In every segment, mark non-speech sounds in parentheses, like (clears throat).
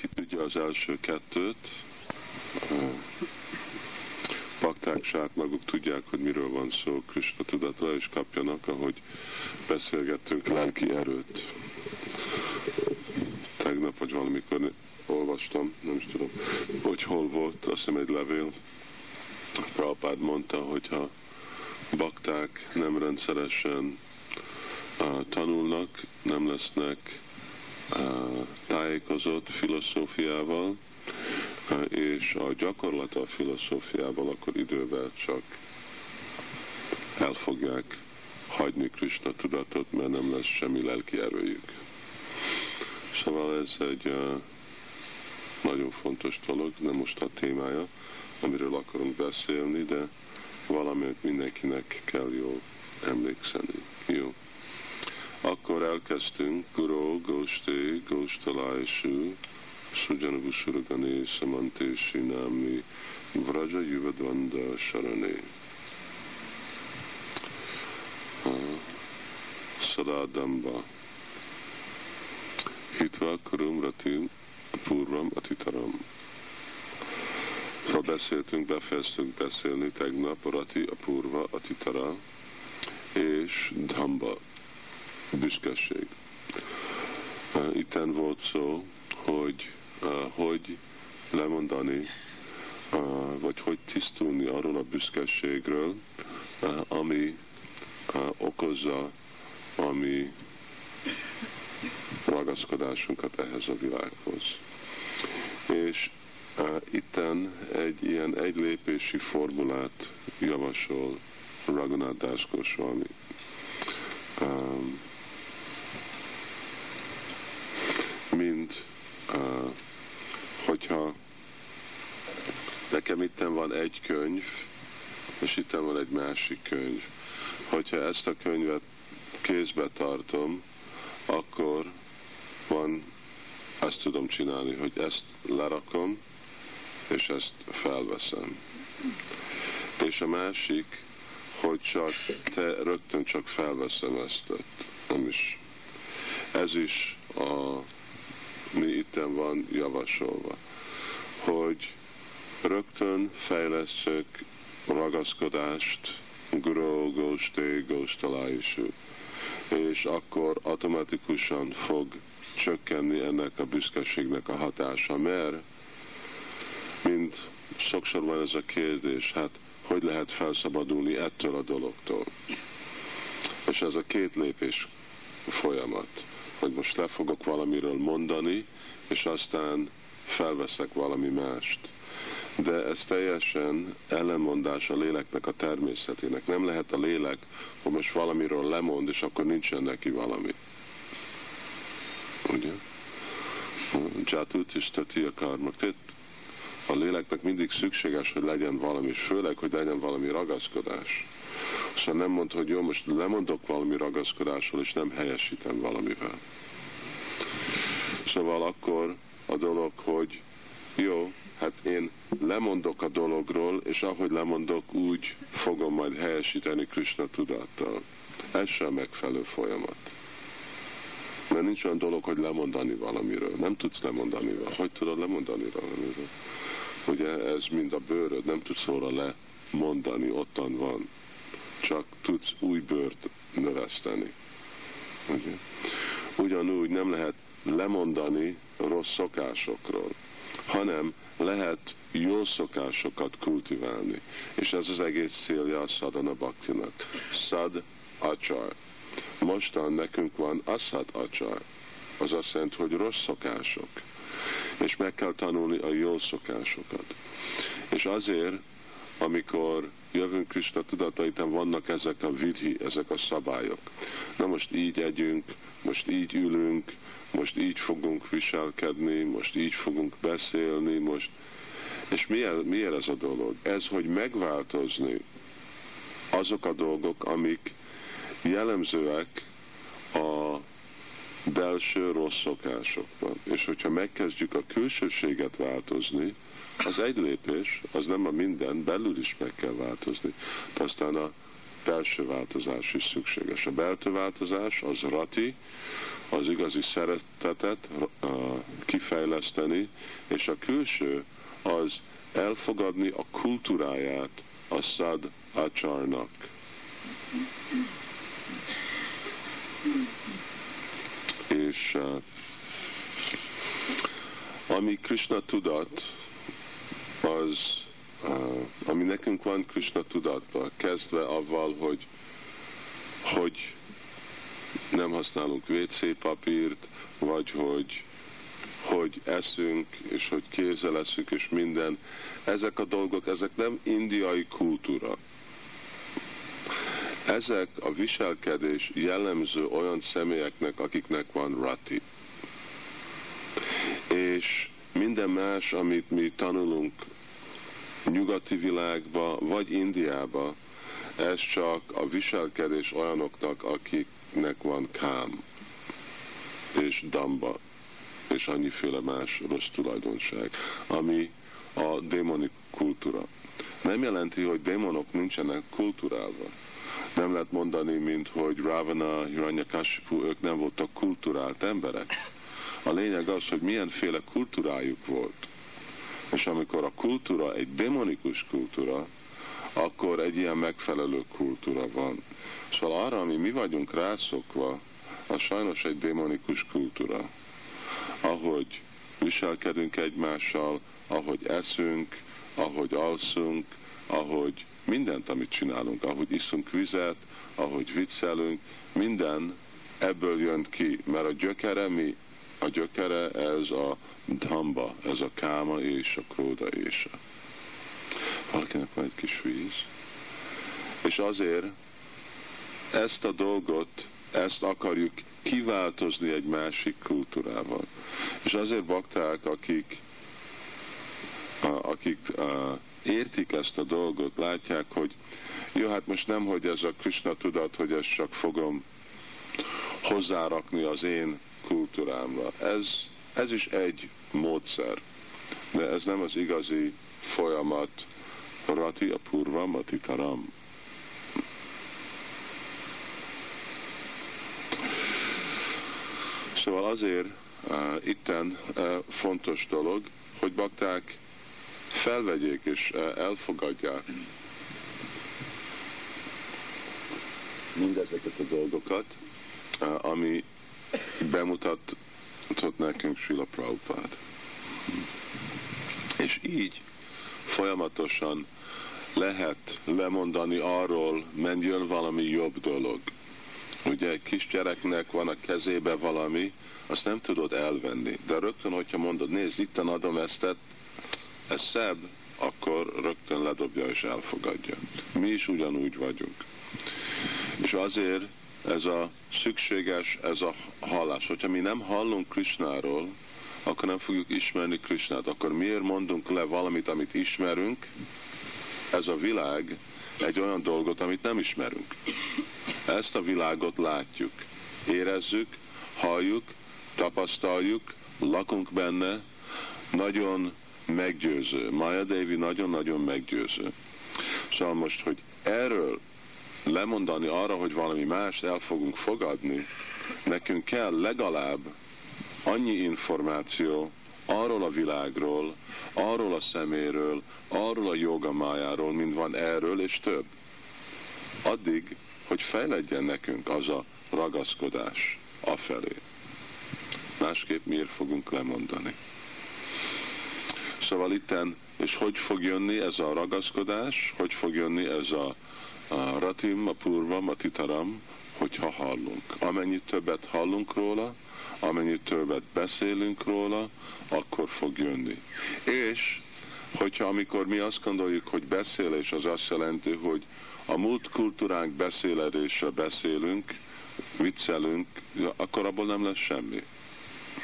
ki tudja az első kettőt, bakták sát maguk tudják, hogy miről van szó Krishna tudatra, és kapjanak, ahogy beszélgettünk, lelki erőt. Tegnap, vagy valamikor olvastam, nem is tudom, hogy hol volt, azt hiszem egy levél. Prabhupád mondta, hogyha bakták nem rendszeresen tanulnak, nem lesznek tájékozott filozófiával, uh, és a gyakorlata a filozófiával, akkor idővel csak el fogják hagyni Krishna tudatot, mert nem lesz semmi lelki erőjük. Szóval ez egy uh, nagyon fontos dolog, nem most a témája, amiről akarunk beszélni, de valamit mindenkinek kell jól emlékszeni. Jó. Akkor elkezdtünk Guru Goshté Goshtalájsú Sujanavu Suragani Samante Sinami Vraja Yuvadvanda Sarane Sadadamba Hitva Kurum Ratim Purvam Atitaram ha beszéltünk, befejeztünk beszélni tegnap Rati, a Purva, a Titara és Dhamba, büszkeség. Itten volt szó, hogy hogy lemondani, vagy hogy tisztulni arról a büszkeségről, ami okozza ami ragaszkodásunkat ehhez a világhoz. És itten egy ilyen egylépési formulát javasol Raghunath Das Goswami. Um, mint uh, hogyha nekem itten van egy könyv, és itten van egy másik könyv. Hogyha ezt a könyvet kézbe tartom, akkor van, azt tudom csinálni, hogy ezt lerakom, és ezt felveszem. És a másik, hogy csak te rögtön csak felveszem ezt, nem is. Ez is a, mi itten van javasolva, hogy rögtön fejlesztök ragaszkodást, Guru, Gósté, Góstalájusú és akkor automatikusan fog csökkenni ennek a büszkeségnek a hatása, mert mint sokszor van ez a kérdés, hát hogy lehet felszabadulni ettől a dologtól. És ez a két lépés folyamat, hogy most le fogok valamiről mondani, és aztán felveszek valami mást de ez teljesen ellenmondás a léleknek a természetének. Nem lehet a lélek, hogy most valamiről lemond, és akkor nincsen neki valami. Ugye? Jatut és tati a karmak. Tehát a léleknek mindig szükséges, hogy legyen valami, és főleg, hogy legyen valami ragaszkodás. Szóval nem mond, hogy jó, most lemondok valami ragaszkodásról, és nem helyesítem valamivel. Szóval akkor a dolog, hogy jó, hát én lemondok a dologról, és ahogy lemondok, úgy fogom majd helyesíteni Krishna tudattal. Ez sem megfelelő folyamat. Mert nincs olyan dolog, hogy lemondani valamiről. Nem tudsz lemondani valamiről. Hogy tudod lemondani valamiről? Ugye ez mind a bőröd, nem tudsz róla lemondani, ottan van. Csak tudsz új bőrt növeszteni. Ugye? Ugyanúgy nem lehet lemondani rossz szokásokról, hanem lehet jó szokásokat kultiválni. És ez az egész célja a szadana baktinak. Szad acsar. Mostan nekünk van aszad acsar. Az azt jelenti, hogy rossz szokások. És meg kell tanulni a jó szokásokat. És azért, amikor jövünk Krista tudataitan, vannak ezek a vidhi, ezek a szabályok. Na most így együnk, most így ülünk, most így fogunk viselkedni, most így fogunk beszélni, most... És miért, miért ez a dolog? Ez, hogy megváltozni azok a dolgok, amik jellemzőek a belső rossz szokásokban. És hogyha megkezdjük a külsőséget változni, az egy lépés, az nem a minden, belül is meg kell változni. De aztán a belső változás is szükséges. A belső változás az rati, az igazi szeretetet kifejleszteni, és a külső az elfogadni a kultúráját a szad acsarnak. És uh, ami Krishna tudat, az, uh, ami nekünk van Krishna tudatban, kezdve avval, hogy, hogy nem használunk WC papírt, vagy hogy, hogy eszünk, és hogy kézzel eszünk, és minden. Ezek a dolgok, ezek nem indiai kultúra. Ezek a viselkedés jellemző olyan személyeknek, akiknek van rati. És minden más, amit mi tanulunk nyugati világba, vagy Indiába, ez csak a viselkedés olyanoknak, akiknek van kám, és damba, és annyiféle más rossz tulajdonság, ami a démoni kultúra. Nem jelenti, hogy démonok nincsenek kulturálva. Nem lehet mondani, mint hogy Ravana, Hiranyakashipu, ők nem voltak kulturált emberek. A lényeg az, hogy milyenféle kultúrájuk volt. És amikor a kultúra egy demonikus kultúra, akkor egy ilyen megfelelő kultúra van. Szóval arra, ami mi vagyunk rászokva, az sajnos egy demonikus kultúra. Ahogy viselkedünk egymással, ahogy eszünk, ahogy alszunk, ahogy mindent, amit csinálunk, ahogy iszunk vizet, ahogy viccelünk, minden ebből jön ki, mert a gyökere mi? A gyökere ez a dhamba, ez a káma és a króda és a valakinek van egy kis víz. És azért ezt a dolgot, ezt akarjuk kiváltozni egy másik kultúrával. És azért bakták, akik, akik értik ezt a dolgot, látják, hogy jó, hát most nem, hogy ez a Krishna tudat, hogy ezt csak fogom hozzárakni az én kultúrámra. Ez, ez is egy módszer, de ez nem az igazi folyamat, Rati a purva matitaram. Szóval azért uh, itten uh, fontos dolog, hogy bakták felvegyék és uh, elfogadják mindezeket a dolgokat, uh, ami bemutatott nekünk Srila Prabhupád. És így folyamatosan lehet lemondani arról, menjön valami jobb dolog. Ugye egy kisgyereknek van a kezébe valami, azt nem tudod elvenni. De rögtön, hogyha mondod, nézd, itt adom ezt, ez szebb, akkor rögtön ledobja és elfogadja. Mi is ugyanúgy vagyunk. És azért ez a szükséges, ez a hallás. Hogyha mi nem hallunk Krishnáról, akkor nem fogjuk ismerni Krishnát. Akkor miért mondunk le valamit, amit ismerünk? Ez a világ egy olyan dolgot, amit nem ismerünk. Ezt a világot látjuk, érezzük, halljuk, tapasztaljuk, lakunk benne, nagyon meggyőző. Maya Devi nagyon-nagyon meggyőző. Szóval most, hogy erről lemondani arra, hogy valami mást el fogunk fogadni, nekünk kell legalább annyi információ arról a világról, arról a szeméről, arról a jogamájáról, mint van erről, és több. Addig, hogy fejledjen nekünk az a ragaszkodás afelé. Másképp miért fogunk lemondani? Szóval itten, és hogy fog jönni ez a ragaszkodás, hogy fog jönni ez a, a ratim, a purvam, a titaram, hogyha hallunk. Amennyit többet hallunk róla, amennyit többet beszélünk róla, akkor fog jönni. És hogyha amikor mi azt gondoljuk, hogy beszélés az azt jelenti, hogy a múlt kultúránk beszéledésre beszélünk, viccelünk, akkor abból nem lesz semmi.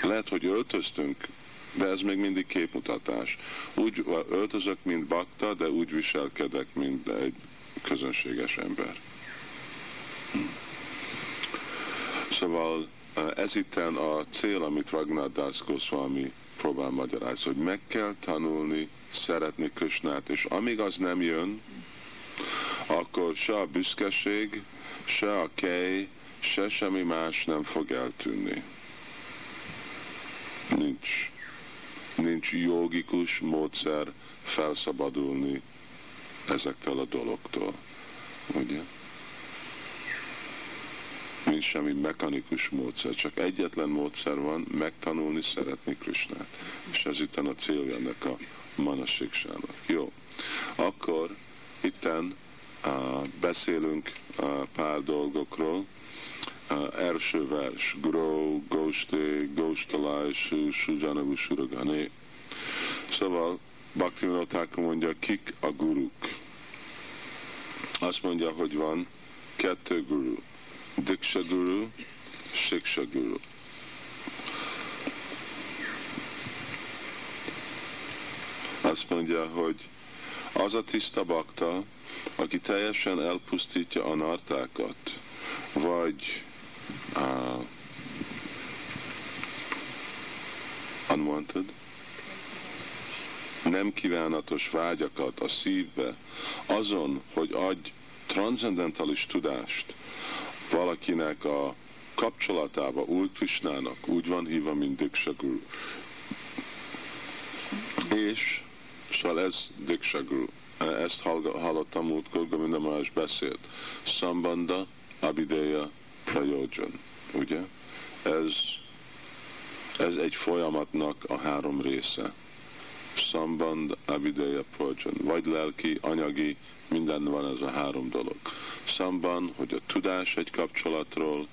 Lehet, hogy öltöztünk, de ez még mindig képmutatás. Úgy öltözök, mint bakta, de úgy viselkedek, mint egy közönséges ember. Szóval ez itten a cél, amit Ragnar Das Goswami próbál magyarázni, hogy meg kell tanulni, szeretni Kösnát, és amíg az nem jön, akkor se a büszkeség, se a kej, se semmi más nem fog eltűnni. Nincs. Nincs jogikus módszer felszabadulni ezektől a dologtól. Ugye? Nincs semmi mechanikus módszer, csak egyetlen módszer van, megtanulni szeretni Krisnát. És ez itt a célja ennek a manasiksának. Jó. Akkor itten uh, beszélünk uh, pár dolgokról. Uh, első vers, Gro, Goste, Gostalai, Sujanavu, Suragane. Szóval Bhaktivinoda mondja, kik a guruk. Azt mondja, hogy van kettő guru. Diksha guru, Shiksha guru. Azt mondja, hogy az a tiszta bakta, aki teljesen elpusztítja a nartákat, vagy uh, unwanted, nem kívánatos vágyakat a szívbe, azon, hogy adj transzendentális tudást valakinek a kapcsolatába Úr Krisnának, úgy van hívva, mint Diksha Guru. És, szóval ez Diksha Guru. Ezt hallottam múltkor, minden más beszélt. Sambanda, Abideya, Prayojan. Ugye? Ez, ez egy folyamatnak a három része. Samband, Abideya, Prayojan. Vagy lelki, anyagi, minden van ez a három dolog. Szamban, hogy a tudás egy kapcsolatról,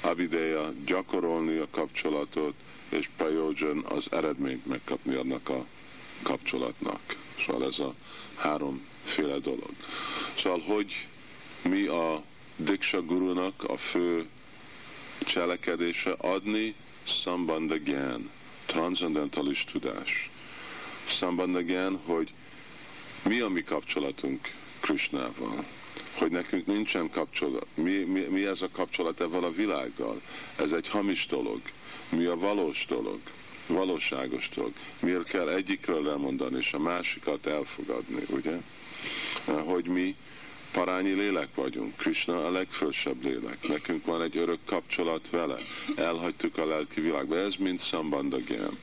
Abideya, gyakorolni a kapcsolatot, és Prayojan az eredményt megkapni annak a kapcsolatnak. Szóval ez a háromféle dolog. Szóval, hogy mi a Diksha Gurunak a fő cselekedése adni Sambandha Gyan, transzendentális tudás. Gyan, hogy mi a mi kapcsolatunk Krishnával? Hogy nekünk nincsen kapcsolat. Mi, mi, mi ez a kapcsolat ezzel a világgal? Ez egy hamis dolog. Mi a valós dolog? Valóságos dolog. Miért kell egyikről lemondani, és a másikat elfogadni, ugye? Hogy mi parányi lélek vagyunk. Krishna a legfősebb lélek. Nekünk van egy örök kapcsolat vele. Elhagytuk a lelki világba. Ez mind szambandagém.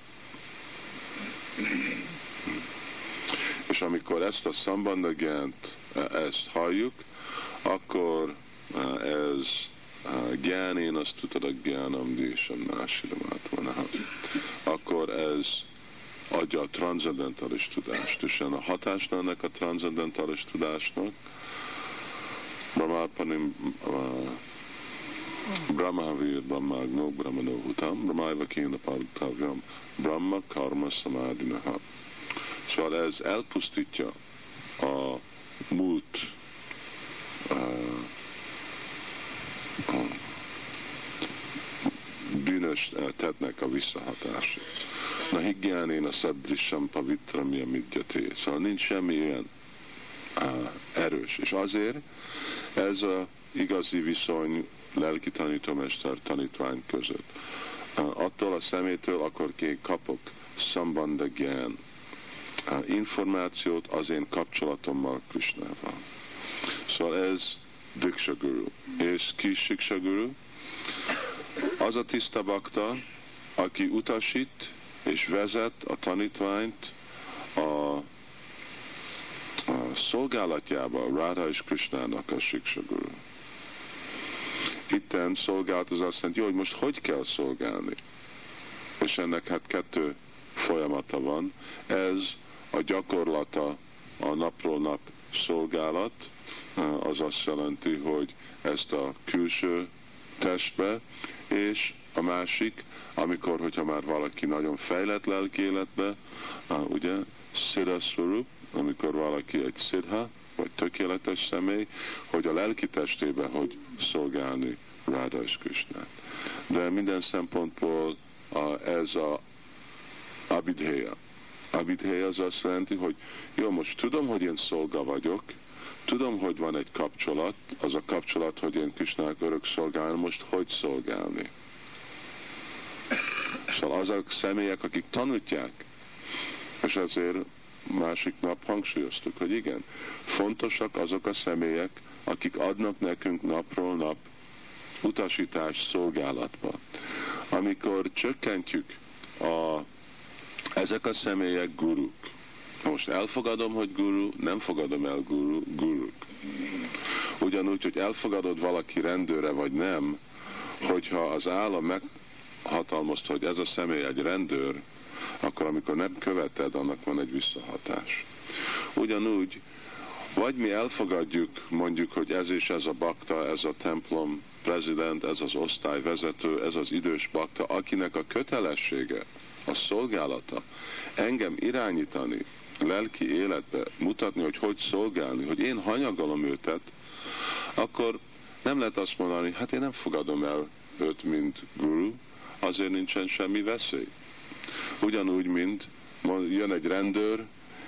És amikor ezt a szambandagent, ezt halljuk, akkor ez gyán, én azt tudod, a gyánam désem násiramát van. Akkor ez adja a transzendentális tudást, és a hatásna ennek a transzendentális tudásnak, Brahmapanim Brahmavir Brahmagno Brahmano Hutam Brahmaiva Kéna Partavyam Brahma Karma Samadinaha Szóval ez elpusztítja a múlt a, a bűnös tettnek a visszahatását. Na higgyánén a szabdrissam pavitra mi a midjaté. Szóval nincs semmi ilyen erős. És azért ez a igazi viszony lelki tanítómester tanítvány között. Attól a szemétől akkor ki kapok szambandagyan információt az én kapcsolatommal Krisnával. Szóval ez Diksha Guru. És ki Shiksha Guru? Az a tiszta bakta, aki utasít és vezet a tanítványt a a szolgálatjába Radha és Krishnának a Siksaguru. Itten szolgálat az azt jelenti, hogy most hogy kell szolgálni. És ennek hát kettő folyamata van. Ez a gyakorlata a napról nap szolgálat, az azt jelenti, hogy ezt a külső testbe, és a másik, amikor, hogyha már valaki nagyon fejlett lelki életbe, ugye, Siddhaswarup, amikor valaki egy szidha, vagy tökéletes személy, hogy a lelki testében hogy szolgálni Ráda és Krishnát. De minden szempontból a, ez a abidhéja. Abidhéja az azt jelenti, hogy jó, most tudom, hogy én szolga vagyok, tudom, hogy van egy kapcsolat, az a kapcsolat, hogy én Krishnák örök szolgálni, most hogy szolgálni. Szóval azok személyek, akik tanítják, és ezért másik nap hangsúlyoztuk, hogy igen, fontosak azok a személyek, akik adnak nekünk napról nap utasítás szolgálatba. Amikor csökkentjük a, ezek a személyek guruk. Most elfogadom, hogy guru, nem fogadom el guru, guruk. Ugyanúgy, hogy elfogadod valaki rendőre vagy nem, hogyha az állam meghatalmazta, hogy ez a személy egy rendőr, akkor amikor nem követed, annak van egy visszahatás. Ugyanúgy, vagy mi elfogadjuk, mondjuk, hogy ez is ez a bakta, ez a templom prezident, ez az osztályvezető, ez az idős bakta, akinek a kötelessége, a szolgálata engem irányítani, lelki életbe, mutatni, hogy hogy szolgálni, hogy én hanyagolom őtet, akkor nem lehet azt mondani, hát én nem fogadom el őt, mint guru, azért nincsen semmi veszély. Ugyanúgy, mint jön egy rendőr,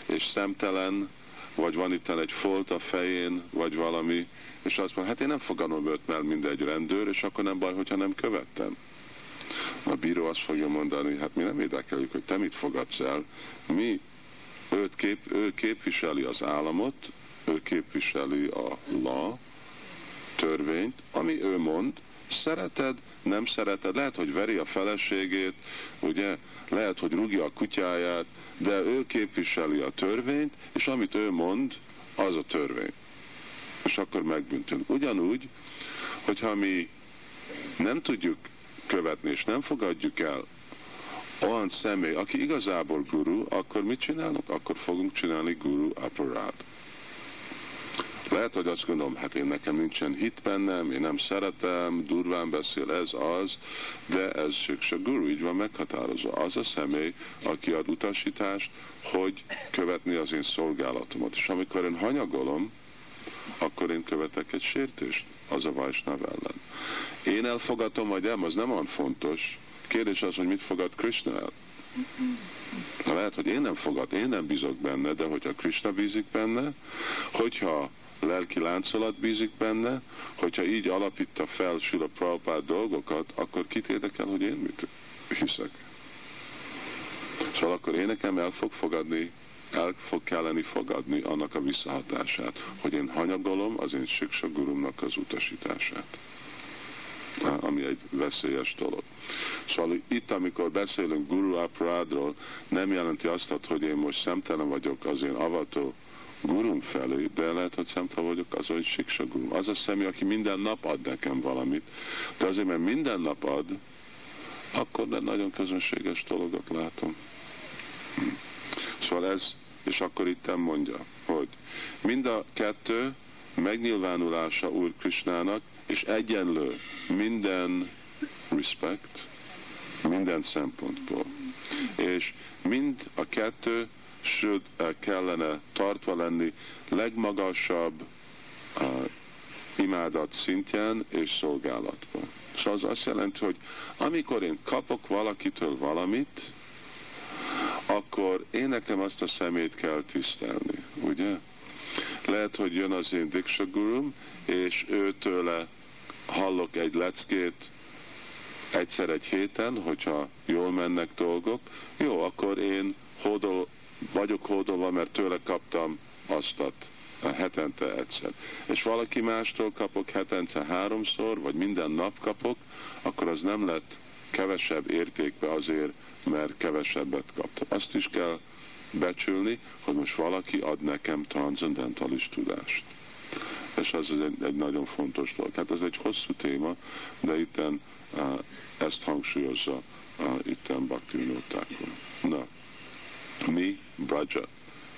és szemtelen, vagy van itt egy folt a fején, vagy valami, és azt mondja, hát én nem fogadom őt, mert mindegy rendőr, és akkor nem baj, hogyha nem követtem. A bíró azt fogja mondani, hát mi nem érdekeljük, hogy te mit fogadsz el, mi őt kép, ő képviseli az államot, ő képviseli a la, törvényt, ami ő mond, szereted, nem szereted, lehet, hogy veri a feleségét, ugye, lehet, hogy rúgja a kutyáját, de ő képviseli a törvényt, és amit ő mond, az a törvény. És akkor megbüntünk. Ugyanúgy, hogyha mi nem tudjuk követni, és nem fogadjuk el olyan személy, aki igazából guru, akkor mit csinálunk? Akkor fogunk csinálni guru aparát. Lehet, hogy azt gondolom, hát én nekem nincsen hit bennem, én nem szeretem, durván beszél, ez az, de ez a guru, így van meghatározva. Az a személy, aki ad utasítást, hogy követni az én szolgálatomat. És amikor én hanyagolom, akkor én követek egy sértést, az a Vajsnav ellen. Én elfogadom, vagy nem, az nem olyan fontos, kérdés az, hogy mit fogad Krishna el. Na lehet, hogy én nem fogad, én nem bízok benne, de hogyha Krishna bízik benne, hogyha lelki láncolat bízik benne, hogyha így alapítta fel Sula Prabhupád dolgokat, akkor kit érdekel, hogy én mit hiszek. Szóval akkor én nekem el fog fogadni, el fog kelleni fogadni annak a visszahatását, hogy én hanyagolom az én Siksa Gurumnak az utasítását ami egy veszélyes dolog. Szóval itt, amikor beszélünk Guru Aparádról, nem jelenti azt, hogy én most szemtelen vagyok az én avató gurum felé, de lehet, hogy szemtelen vagyok az, hogy siksa gurum. Az a személy, aki minden nap ad nekem valamit, de azért, mert minden nap ad, akkor de nagyon közönséges dologot látom. Szóval ez, és akkor itt mondja, hogy mind a kettő megnyilvánulása Úr Krisnának, és egyenlő minden respect, minden szempontból. És mind a kettő sőt kellene tartva lenni legmagasabb uh, imádat szintjén és szolgálatban. Szóval az azt jelenti, hogy amikor én kapok valakitől valamit, akkor én nekem azt a szemét kell tisztelni, ugye? Lehet, hogy jön az én Diksha Gurum, és őtőle hallok egy leckét egyszer egy héten, hogyha jól mennek dolgok, jó, akkor én hódol, vagyok hódolva, mert tőle kaptam azt a hetente egyszer. És valaki mástól kapok hetente háromszor, vagy minden nap kapok, akkor az nem lett kevesebb értékbe azért, mert kevesebbet kaptam. Azt is kell becsülni, hogy most valaki ad nekem transzendentális tudást. És az egy, egy nagyon fontos dolog. Hát ez egy hosszú téma, de itten ezt hangsúlyozza itten Bhakti Na, mi Braja,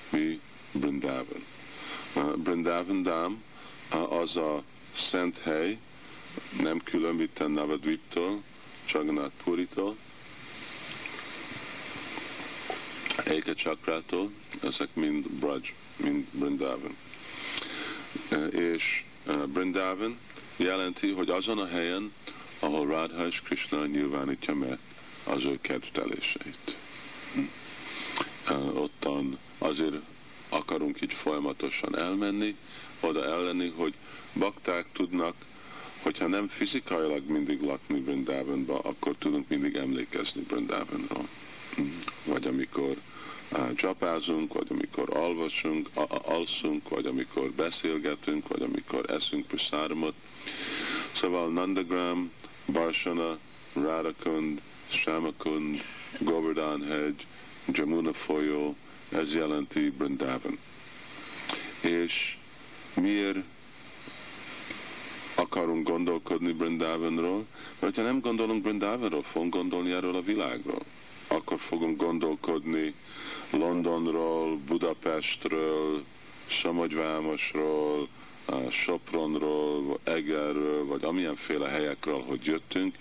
mi Brindavan. Uh, Brindavan Dám uh, az a szent hely, nem külön itten Navadviptól, Csaganát Puritól, Eke Csakrától, ezek mind Braj, mind Brindavan. Uh, és Brindavan jelenti, hogy azon a helyen, ahol Radha és Krishna nyilvánítja meg az ő kedvteléseit ottan azért akarunk így folyamatosan elmenni, oda ellenni, hogy bakták tudnak, hogyha nem fizikailag mindig lakni Brindavanba, akkor tudunk mindig emlékezni Brindavanról. Vagy amikor uh, csapázunk, vagy amikor alvasunk, alszunk, vagy amikor beszélgetünk, vagy amikor eszünk prasáramot. Szóval Nandagram, Barsana, Radakund, Shamakund, Govardhan hegy, Jamuna folyó, ez jelenti Brindavan. És miért akarunk gondolkodni Brindavanról? Mert ha nem gondolunk Brindavanról, fogunk gondolni erről a világról. Akkor fogunk gondolkodni Londonról, Budapestről, Somogyvámosról, Sopronról, Egerről, vagy amilyenféle helyekről, hogy jöttünk,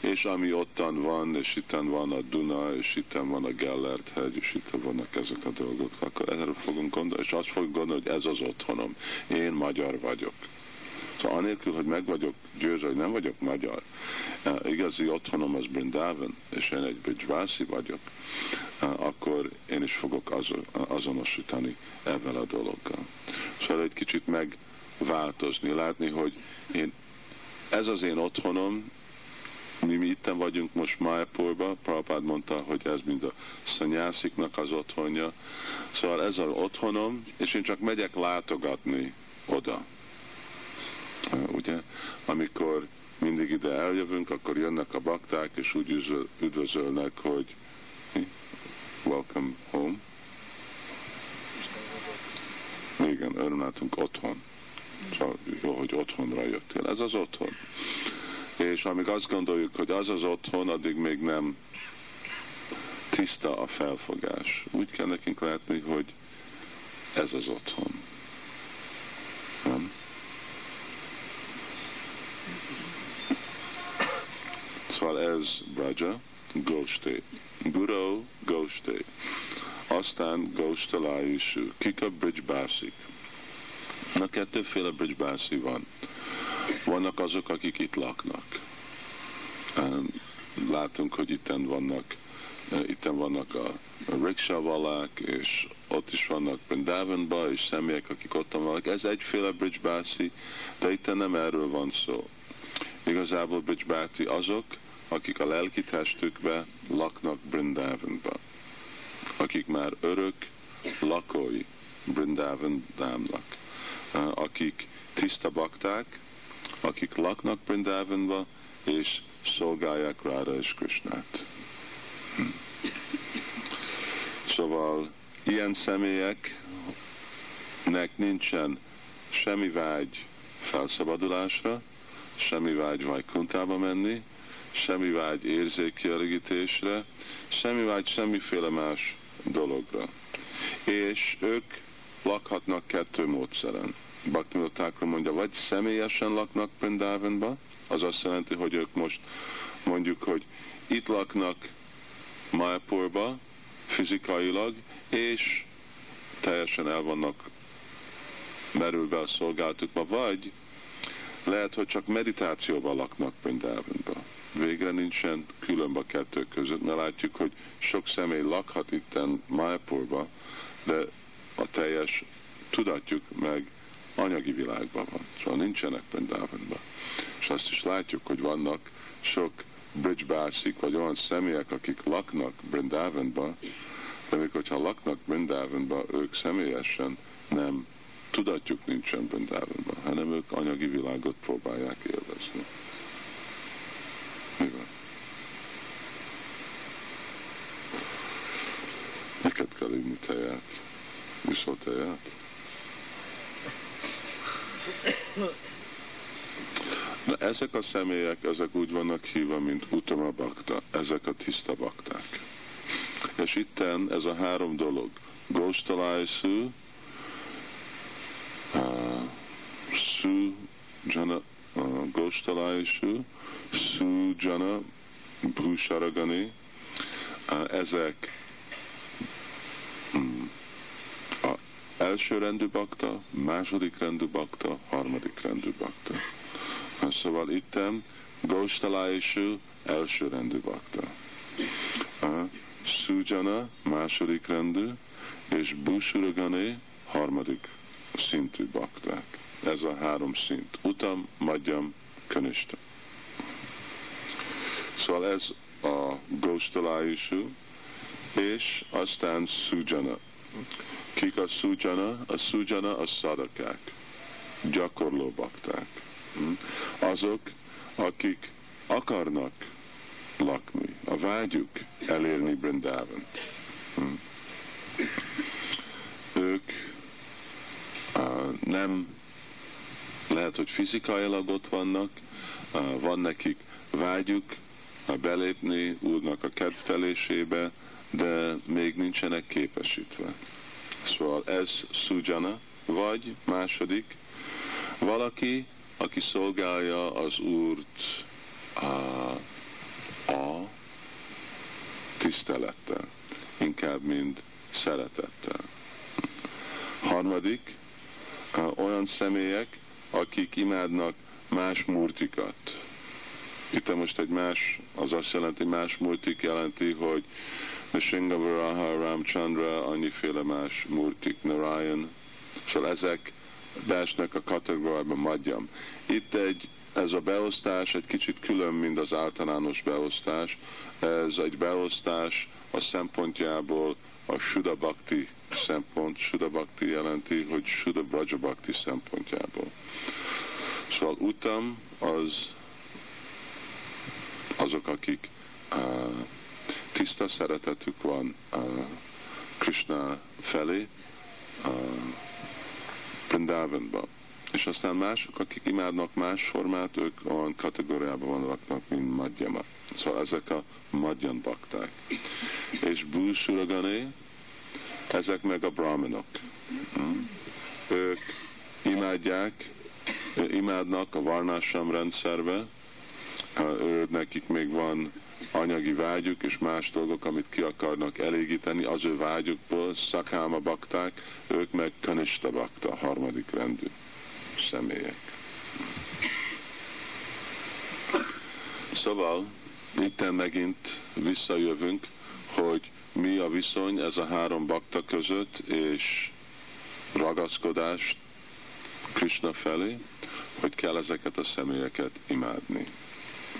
és ami ottan van, és itten van a Duna, és itten van a Gellert hegy, és itt vannak ezek a dolgok, akkor erről fogunk gondolni, és azt fogunk gondolni, hogy ez az otthonom. Én magyar vagyok. Szóval anélkül, hogy meg vagyok győző, hogy nem vagyok magyar, igazi otthonom az Brindavan, és én egy Bridgevászi vagyok, akkor én is fogok azonosítani ebben a dologgal. Szóval egy kicsit megváltozni, látni, hogy én, ez az én otthonom, mi, mi itten vagyunk most Mayapurba, Prabhupád mondta, hogy ez mind a szanyásziknak az otthonja. Szóval ez az otthonom, és én csak megyek látogatni oda ugye, amikor mindig ide eljövünk, akkor jönnek a bakták, és úgy üdvözölnek, hogy welcome home. Igen, örömlátunk otthon. Csak jó, hogy otthonra jöttél. Ez az otthon. És amíg azt gondoljuk, hogy az az otthon, addig még nem tiszta a felfogás. Úgy kell nekünk látni, hogy ez az otthon. Nem? Szóval ez Braja, Gosté. Guru, Gosté. Aztán Gostalájusú. Kik a bridgebászik? Na, kettőféle bridgebászi van. Vannak azok, akik itt laknak. Látunk, hogy itten vannak itten vannak a, rikshavalák, és ott is vannak Brindavanba, és személyek, akik ott vannak. Ez egyféle bridgebászi, de itt nem erről van szó. Igazából bridgebáti azok, akik a lelki testükbe laknak Brindavanba, akik már örök lakói Brindavan dámnak, akik tiszta bakták, akik laknak Brindavanba, és szolgálják Ráda és Krishnát. Hm. Szóval ilyen személyeknek nincsen semmi vágy felszabadulásra, semmi vágy Vajkuntába menni, semmi vágy érzékkielégítésre, semmi vágy semmiféle más dologra. És ők lakhatnak kettő módszeren. Bhaktivinoda mondja, vagy személyesen laknak Prindavanba, az azt jelenti, hogy ők most mondjuk, hogy itt laknak Mayapurba fizikailag, és teljesen el vannak merülve a szolgáltukba, vagy lehet, hogy csak meditációval laknak Prindavanba végre nincsen különb a kettő között, mert látjuk, hogy sok személy lakhat itten Mayapurba, de a teljes tudatjuk meg anyagi világban van, szóval nincsenek Brindavanban. És azt is látjuk, hogy vannak sok bridgebászik, vagy olyan személyek, akik laknak Brindavanba, de még hogyha laknak Brindavanba, ők személyesen nem tudatjuk nincsen Brindavanban, hanem ők anyagi világot próbálják élvezni. Mi van? Neked kell inni teját. Teját? Na ezek a személyek, ezek úgy vannak hívva, mint Utama Bakta, ezek a tiszta bakták. És itten ez a három dolog, Góstalájszú, uh, Szú, Jana, uh, Góstalájszú, Sujana, Bhusharagani, ezek mm, első rendű bakta, második rendű bakta, harmadik rendű bakta. Szóval itten Góstalájusú első rendű bakta. Sujana második rendű, és Bhusharagani harmadik szintű bakták. Ez a három szint. Utam, Madjam, Kanista. Szóval ez a Gostalájusú, és aztán Sujana. Kik a Sujana? A Sujana a szadakák, gyakorló bakták. Hm? Azok, akik akarnak lakni. A vágyuk elérni Brindavan. Hm. Ők nem lehet, hogy fizikailag ott vannak, van nekik vágyuk belépni Úrnak a kedvelésébe, de még nincsenek képesítve. Szóval ez szujana, vagy második, valaki, aki szolgálja az Úrt a, a tisztelettel, inkább mint szeretettel. Harmadik, olyan személyek, akik imádnak más murtikat. Itt most egy más, az azt jelenti, más murtik jelenti, hogy Varaha, Ramchandra, annyiféle más murtik, Narayan, szóval ezek beesnek a kategóriába madjam. Itt egy, ez a beosztás egy kicsit külön, mint az általános beosztás. Ez egy beosztás a szempontjából a Suda Bhakti szempont, Suda Bhakti jelenti, hogy Suda Braja Bhakti szempontjából. Szóval utam az azok, akik uh, tiszta szeretetük van uh, Krishna felé, uh, Vrindavanban. És aztán mások, akik imádnak más formát, ők olyan kategóriában vannak, mint Madhyama. Szóval ezek a Madhyan bakták. És Búsuragané, ezek meg a brahmanok. Hmm. Ők imádják, imádnak a varnásam rendszerbe, ő, nekik még van anyagi vágyuk és más dolgok, amit ki akarnak elégíteni az ő vágyukból, szakáma bakták, ők meg kanista bakta, harmadik rendű személyek. Szóval itt megint visszajövünk, hogy mi a viszony ez a három bakta között, és ragaszkodást Krishna felé, hogy kell ezeket a személyeket imádni.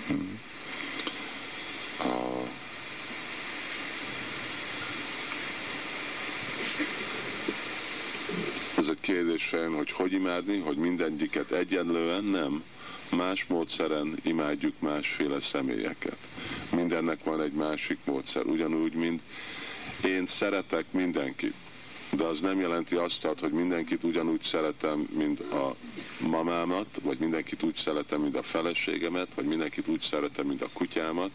Hmm. A, ez a kérdés fejön, hogy hogy imádni, hogy mindegyiket egyenlően nem, más módszeren imádjuk másféle személyeket. Mindennek van egy másik módszer, ugyanúgy, mint én szeretek mindenkit, de az nem jelenti azt, hogy mindenkit ugyanúgy szeretem, mint a mamámat, vagy mindenkit úgy szeretem, mint a feleségemet, vagy mindenkit úgy szeretem, mint a kutyámat.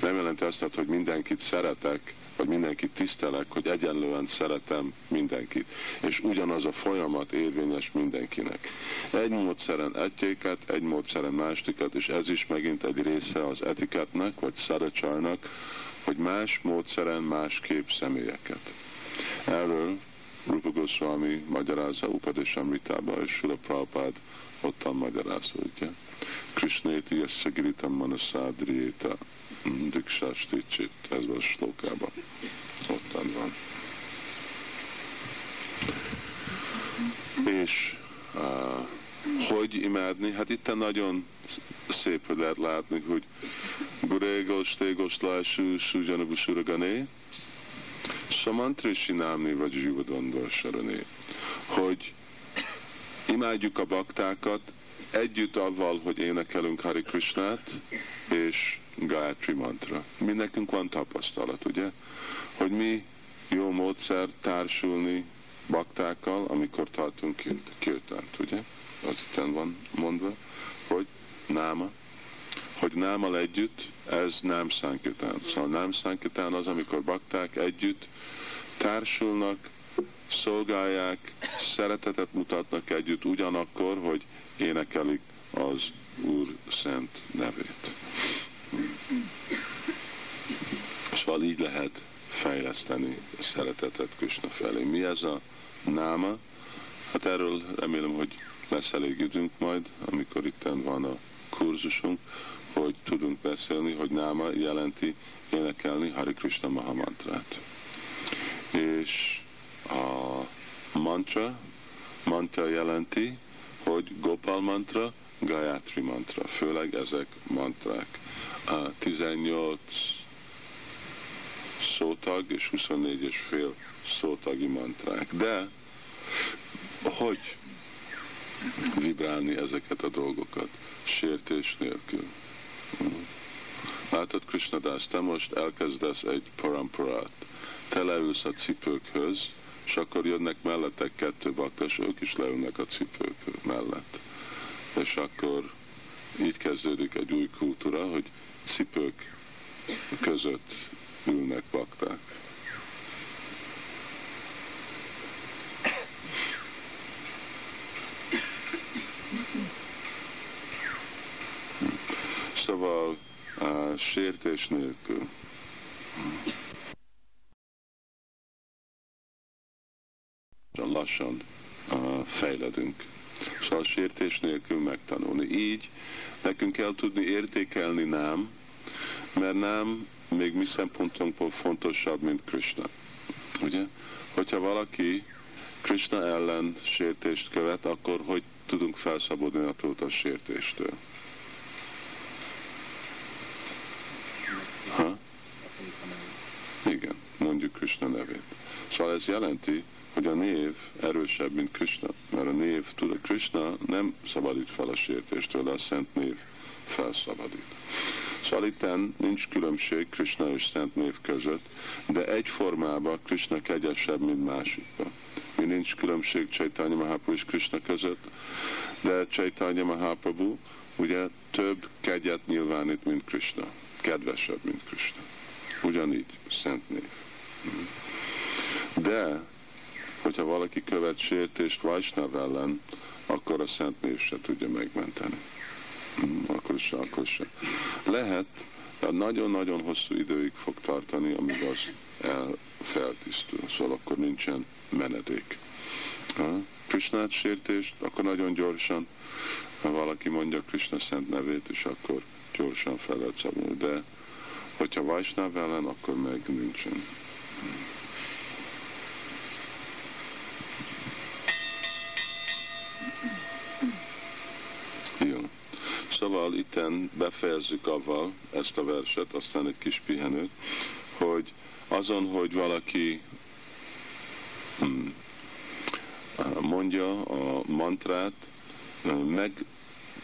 Nem jelenti azt, hogy mindenkit szeretek, vagy mindenkit tisztelek, hogy egyenlően szeretem mindenkit. És ugyanaz a folyamat érvényes mindenkinek. Egy módszeren egyéket, egy módszeren másikat, és ez is megint egy része az etiketnek, vagy szaracsarnak, hogy más módszeren másképp személyeket. Erről Rupa Goswami magyarázza Upadeshamritába, és Sula Prabhupád ottan magyarázza, ugye? Krishnéti Yassagiritam Manasádriéta Diksástécsét, ez a slókában. Ottan van. És uh, hogy imádni? Hát itt nagyon szép, hogy lehet látni, hogy Gurégos, Tégos, Lású, Sujanabu, Suragané, Samantri Sinámni vagy Zsivadondor Sarané, hogy imádjuk a baktákat együtt avval, hogy énekelünk Hari Krishnát és Gayatri mantra. Mi nekünk van tapasztalat, ugye? Hogy mi jó módszer társulni baktákkal, amikor tartunk kirtánt, ugye? Az itt van mondva, hogy náma, hogy námal együtt, ez nem szánkitán. Szóval nem szánkitán az, amikor bakták együtt társulnak, szolgálják, szeretetet mutatnak együtt ugyanakkor, hogy énekelik az Úr szent nevét. Szóval így lehet fejleszteni a szeretetet Krishna felé. Mi ez a náma? Hát erről remélem, hogy lesz elég időnk majd, amikor itt van a kurzusunk, hogy tudunk beszélni, hogy náma jelenti énekelni Hari Krishna Mahamantrát. És a mantra, mantra jelenti, hogy Gopal mantra, Gayatri mantra, főleg ezek mantrák. A 18 szótag és 24 és fél szótagi mantrák. De hogy vibrálni ezeket a dolgokat sértés nélkül? Látod, Krishnadász, te most elkezdesz egy paramparát. Te leülsz a cipőkhöz, és akkor jönnek mellettek kettő bakta, és ők is leülnek a cipők mellett. És akkor így kezdődik egy új kultúra, hogy cipők között ülnek bakták. Szóval uh, sértés nélkül. Lassan uh, fejledünk. Szóval sértés nélkül megtanulni. Így nekünk kell tudni értékelni nem, mert nem még mi szempontunkból fontosabb, mint Krishna. Ugye? Hogyha valaki Krishna ellen sértést követ, akkor hogy tudunk felszabadulni attól a sértéstől? Ha? Igen, mondjuk Krishna nevét. Szóval ez jelenti, hogy a név erősebb, mint Krishna, mert a név, tud, a Krishna nem szabadít fel a sértéstől, de a szent név felszabadít. Szóval itt nincs különbség Krishna és Szent név között, de egyformában Krishna kegyesebb, mint másikban. Mi nincs különbség Chaitanya Mahaprabhu és Krishna között, de Chaitanya Mahaprabhu ugye több kegyet nyilvánít, mint Krishna. Kedvesebb, mint Krishna. Ugyanígy, Szent név. De, hogyha valaki követ sértést Vajsnav ellen, akkor a Szent név se tudja megmenteni akkor se, akkor se. Lehet, de nagyon-nagyon hosszú időig fog tartani, amíg az el feltisztul. Szóval akkor nincsen menedék. Ha? Krishnát sértést, akkor nagyon gyorsan, ha valaki mondja Krishna szent nevét, és akkor gyorsan fel lehet szabadulni. De hogyha Vajsnáv ellen, akkor meg nincsen. Szóval itten befejezzük avval ezt a verset, aztán egy kis pihenőt, hogy azon, hogy valaki hmm, mondja a mantrát, meg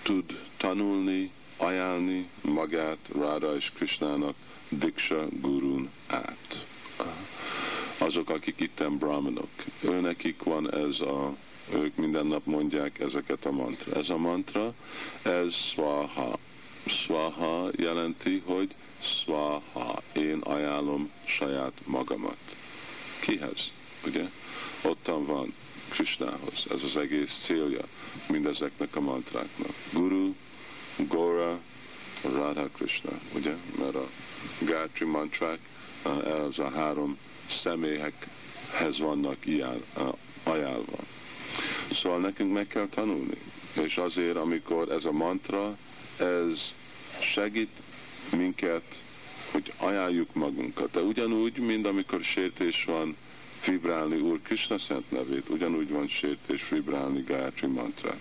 tud tanulni, ajánlni magát Ráda és Krishnának Diksha Gurun át. Azok, akik itten brahmanok. Őnekik van ez a ők minden nap mondják ezeket a mantra. Ez a mantra, ez swaha. Swaha jelenti, hogy swaha, én ajánlom saját magamat. Kihez? Ugye? Ottan van Krishnához. Ez az egész célja mindezeknek a mantráknak. Guru, Gora, Radha Krishna, ugye? Mert a Gátri mantrák, ez a három személyekhez vannak ilyen ajánlva. Szóval nekünk meg kell tanulni. És azért, amikor ez a mantra, ez segít minket, hogy ajánljuk magunkat. De ugyanúgy, mint amikor sértés van, vibrálni Úr Krishna szent nevét, ugyanúgy van sértés vibrálni Gayatri mantrát.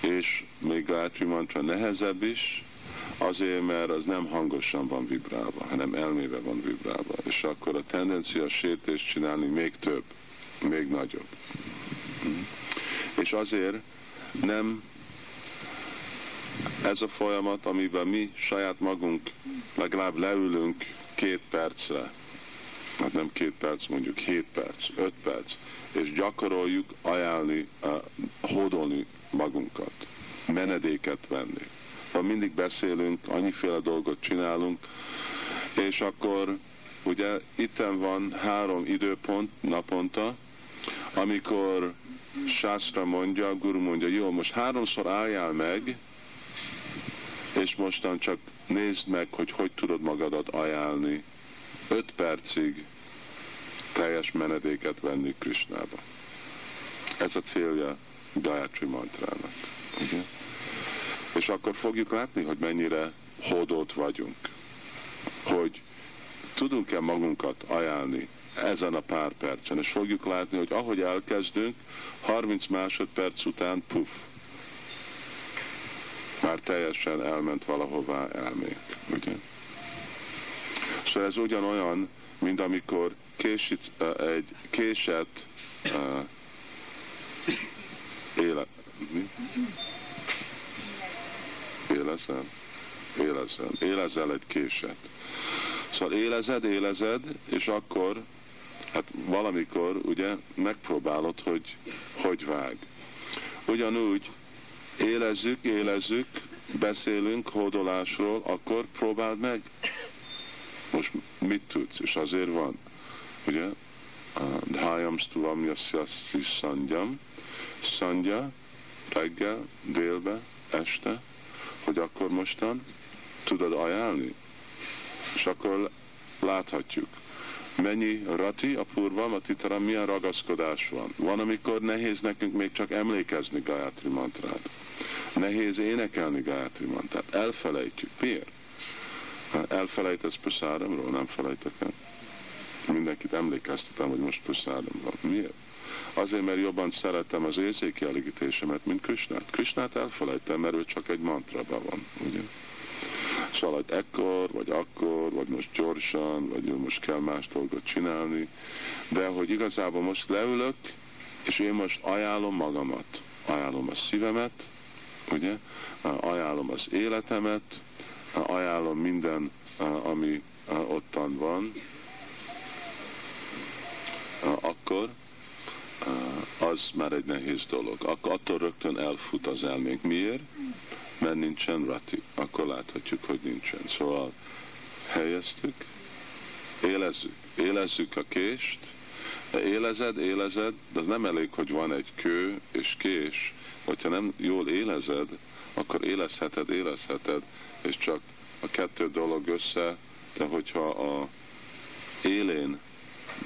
És még Gayatri mantra nehezebb is, azért, mert az nem hangosan van vibrálva, hanem elméve van vibrálva. És akkor a tendencia sértést csinálni még több, még nagyobb. És azért nem ez a folyamat, amiben mi saját magunk legalább leülünk két percre, hát nem két perc, mondjuk hét perc, öt perc, és gyakoroljuk ajánlni, uh, hódolni magunkat, menedéket venni. Ha mindig beszélünk, annyiféle dolgot csinálunk, és akkor ugye itten van három időpont naponta, amikor Sászra mondja, a guru mondja, jó, most háromszor álljál meg, és mostan csak nézd meg, hogy hogy tudod magadat ajánlni. Öt percig teljes menedéket venni Krisnába. Ez a célja Gayatri mantrának. Okay? És akkor fogjuk látni, hogy mennyire hódott vagyunk. Hogy tudunk-e magunkat ajánlni ezen a pár percen, és fogjuk látni, hogy ahogy elkezdünk, 30 másodperc után puf, már teljesen elment valahová elmék, ugye? Szóval ez ugyanolyan, mint amikor késít, egy késet uh, élet. Mi? Éleszel? élezel. Élezel egy késet. Szóval élezed, élezed, és akkor, hát valamikor ugye megpróbálod, hogy hogy vág. Ugyanúgy élezzük, élezzük, beszélünk hódolásról, akkor próbáld meg. Most mit tudsz? És azért van, ugye? Dhájam stuvam jasszaszi szangyam, szandja, reggel, délbe, este, hogy akkor mostan tudod ajánlni. És akkor láthatjuk, mennyi rati a purva, a milyen ragaszkodás van. Van, amikor nehéz nekünk még csak emlékezni Gayatri mantrát. Nehéz énekelni Gayatri mantrát. Elfelejtjük. Miért? Elfelejtesz prasáramról, nem felejtek el. Mindenkit emlékeztetem, hogy most prasáram van. Miért? Azért, mert jobban szeretem az érzékielégítésemet, mint Krisnát. Krisnát elfelejtem, mert ő csak egy mantraba van, ugye? Hogy ekkor, vagy akkor, vagy most gyorsan, vagy most kell más dolgot csinálni, de hogy igazából most leülök, és én most ajánlom magamat, ajánlom a szívemet, ugye, ajánlom az életemet, ajánlom minden, ami ottan van, akkor az már egy nehéz dolog. Akkor attól rögtön elfut az elménk. Miért? Mert nincsen rati. Akkor láthatjuk, hogy nincsen. Szóval helyeztük, élezzük. Élezzük a kést, élezed, élezed, de nem elég, hogy van egy kő és kés. Hogyha nem jól élezed, akkor élezheted, élezheted, és csak a kettő dolog össze, de hogyha a élén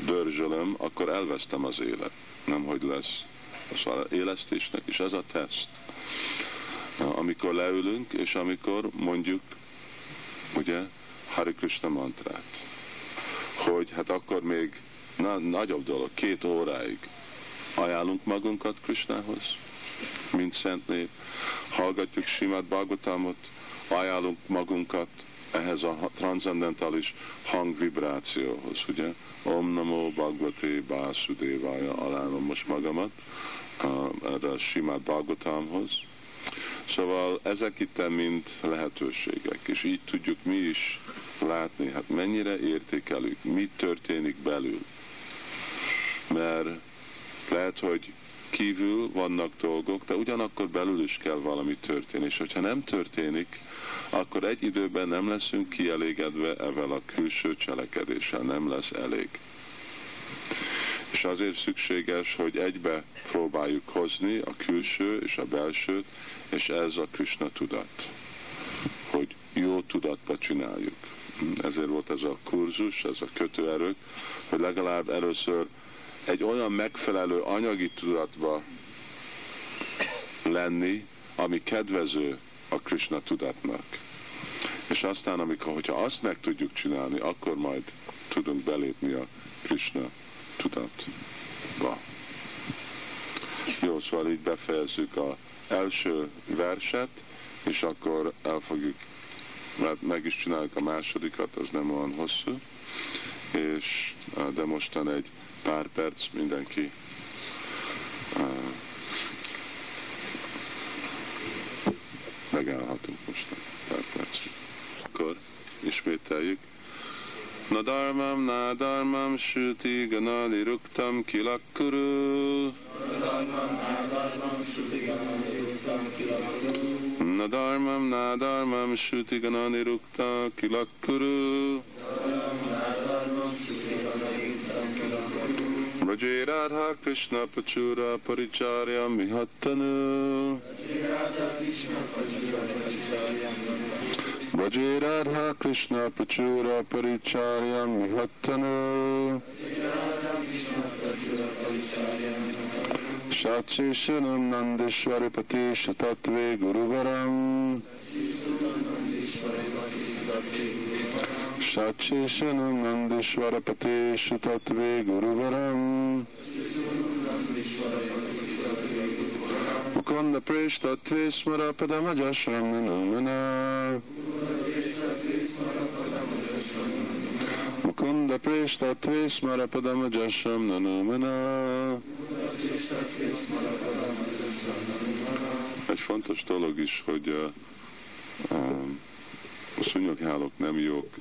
dörzsölöm, akkor elvesztem az élet. Nem, hogy lesz az élesztésnek, és ez a teszt. Amikor leülünk, és amikor mondjuk, ugye, Hari Krishna mantrát, hogy hát akkor még na, nagyobb dolog, két óráig ajánlunk magunkat Krishnához, mint szent nép, hallgatjuk Simát Bhagavatamot, ajánlunk magunkat ehhez a transzendentális hangvibrációhoz, ugye? Om Namo Bhagavate Básudévája alánom most magamat erre a simát Bhagavatamhoz. Szóval ezek itt mind lehetőségek, és így tudjuk mi is látni, hát mennyire értékelünk, mi történik belül. Mert lehet, hogy kívül vannak dolgok, de ugyanakkor belül is kell valami történni, és hogyha nem történik, akkor egy időben nem leszünk kielégedve evel a külső cselekedéssel, nem lesz elég. És azért szükséges, hogy egybe próbáljuk hozni a külső és a belsőt, és ez a Krishna tudat, hogy jó tudatba csináljuk. Ezért volt ez a kurzus, ez a kötőerők, hogy legalább először egy olyan megfelelő anyagi tudatba lenni, ami kedvező a Krishna tudatnak. És aztán, amikor, hogyha azt meg tudjuk csinálni, akkor majd tudunk belépni a Krishna tudatba. Jó, szóval így befejezzük az első verset, és akkor el fogjuk, mert meg is csináljuk a másodikat, az nem olyan hosszú, és de mostan egy pár perc mindenki megállhatunk most pár perc. Akkor ismételjük. Na dharmam, na dharmam, shruti ganali ruktam kilakkuru. Na dharmam, na dharmam, shruti ganali rukta kilakkuru. Braje Radha Krishna Pachura Paricharya Mihattanu Braje Radha Krishna Pachura भजे राधा कृष्ण प्रचुर परिचार्यं निहत्तन साक्षिशनं नन्देश्वरि पतिशतत्वे गुरुवरम् साक्षिशनं नन्देश्वर पतिशतत्वे गुरुवरम् Mukunda Prish Tatve Smara Padama Jashram Namana Namana Smarapadamajashram Nanumana Mukunda Prishtatve Smarapadamajashram Nanumana Egy fontos dolog is, hogy uh, um, a szúnyoghálók nem jók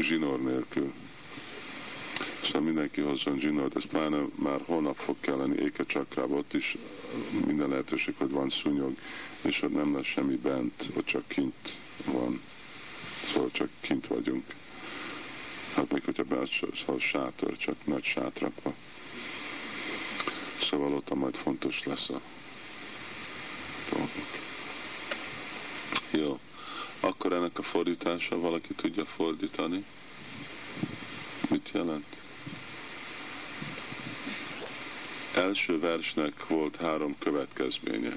zsinór nélkül. Aztán mindenki hozzon zsinort, ez pláne már holnap fog kelleni éke csakrába, ott is minden lehetőség, hogy van szúnyog, és ott nem lesz semmi bent, ott csak kint van. Szóval csak kint vagyunk. Hát még hogyha be szóval sátor, csak nagy sátrakba. Szóval ott majd fontos lesz a dolgok. Jó. Akkor ennek a fordítása valaki tudja fordítani? Mit jelent? Első versnek volt három következménye.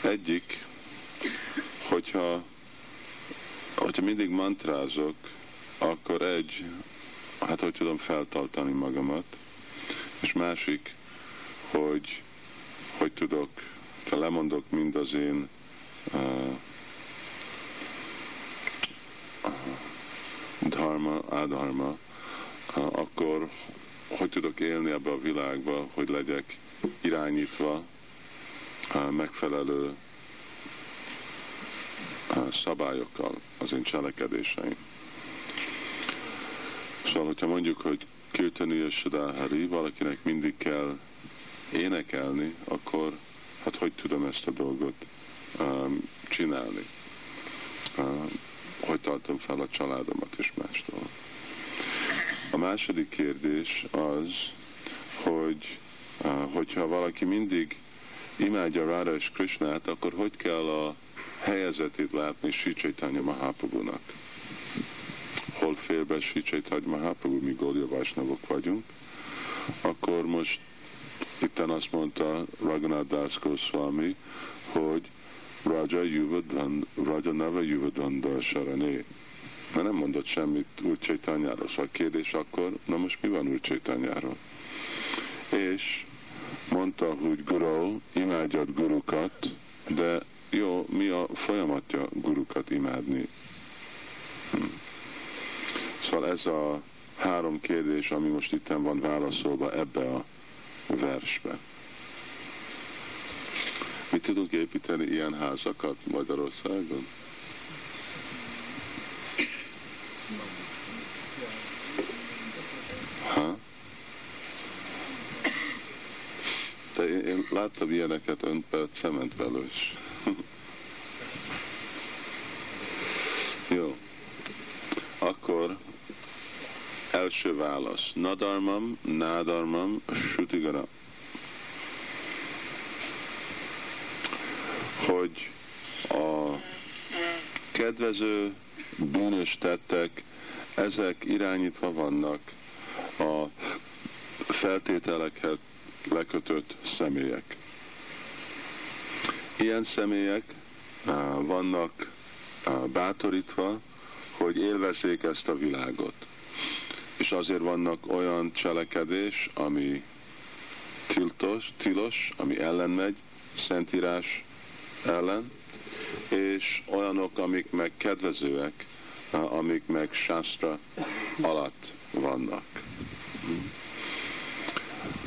Egyik, hogyha, hogyha mindig mantrázok, akkor egy, hát hogy tudom feltartani magamat, és másik, hogy hogy tudok, ha lemondok mind az én uh, dharma, adharma, uh, akkor hogy tudok élni ebbe a világba, hogy legyek irányítva uh, megfelelő uh, szabályokkal az én cselekedéseim. Szóval, hogyha mondjuk, hogy Kirtani és Sadáhari, valakinek mindig kell énekelni, akkor hát hogy tudom ezt a dolgot um, csinálni? Um, hogy tartom fel a családomat és mástól? A második kérdés az, hogy uh, hogyha valaki mindig imádja Rára és Krishnát, akkor hogy kell a helyezetét látni Sri Chaitanya? Hol félbe Sri Chaitanya Mahaprabhu, mi Golya Vajsnavok vagyunk, akkor most itten azt mondta Raghunath Das Goswami, hogy Raja Yuvadhan, Raja Nava Yuvadhanda Sarané. Mert nem mondott semmit Úr Csaitanyáról, szóval kérdés akkor, na most mi van Úr Csaitanyáról? És mondta, hogy Guru, imádjad gurukat, de jó, mi a folyamatja gurukat imádni? Hm. Szóval ez a három kérdés, ami most itt van válaszolva ebbe a versbe. Mi tudunk építeni ilyen házakat Magyarországon? Ha? De én, én láttam ilyeneket öntbe cementvelős. (laughs) Jó. Akkor első válasz. Nadarmam, nádarmam, sutigara. Hogy a kedvező bűnös tettek, ezek irányítva vannak a feltételeket lekötött személyek. Ilyen személyek vannak bátorítva, hogy élvezék ezt a világot és azért vannak olyan cselekedés, ami tiltos, tilos, ami ellen megy, szentírás ellen, és olyanok, amik meg kedvezőek, amik meg sásztra alatt vannak.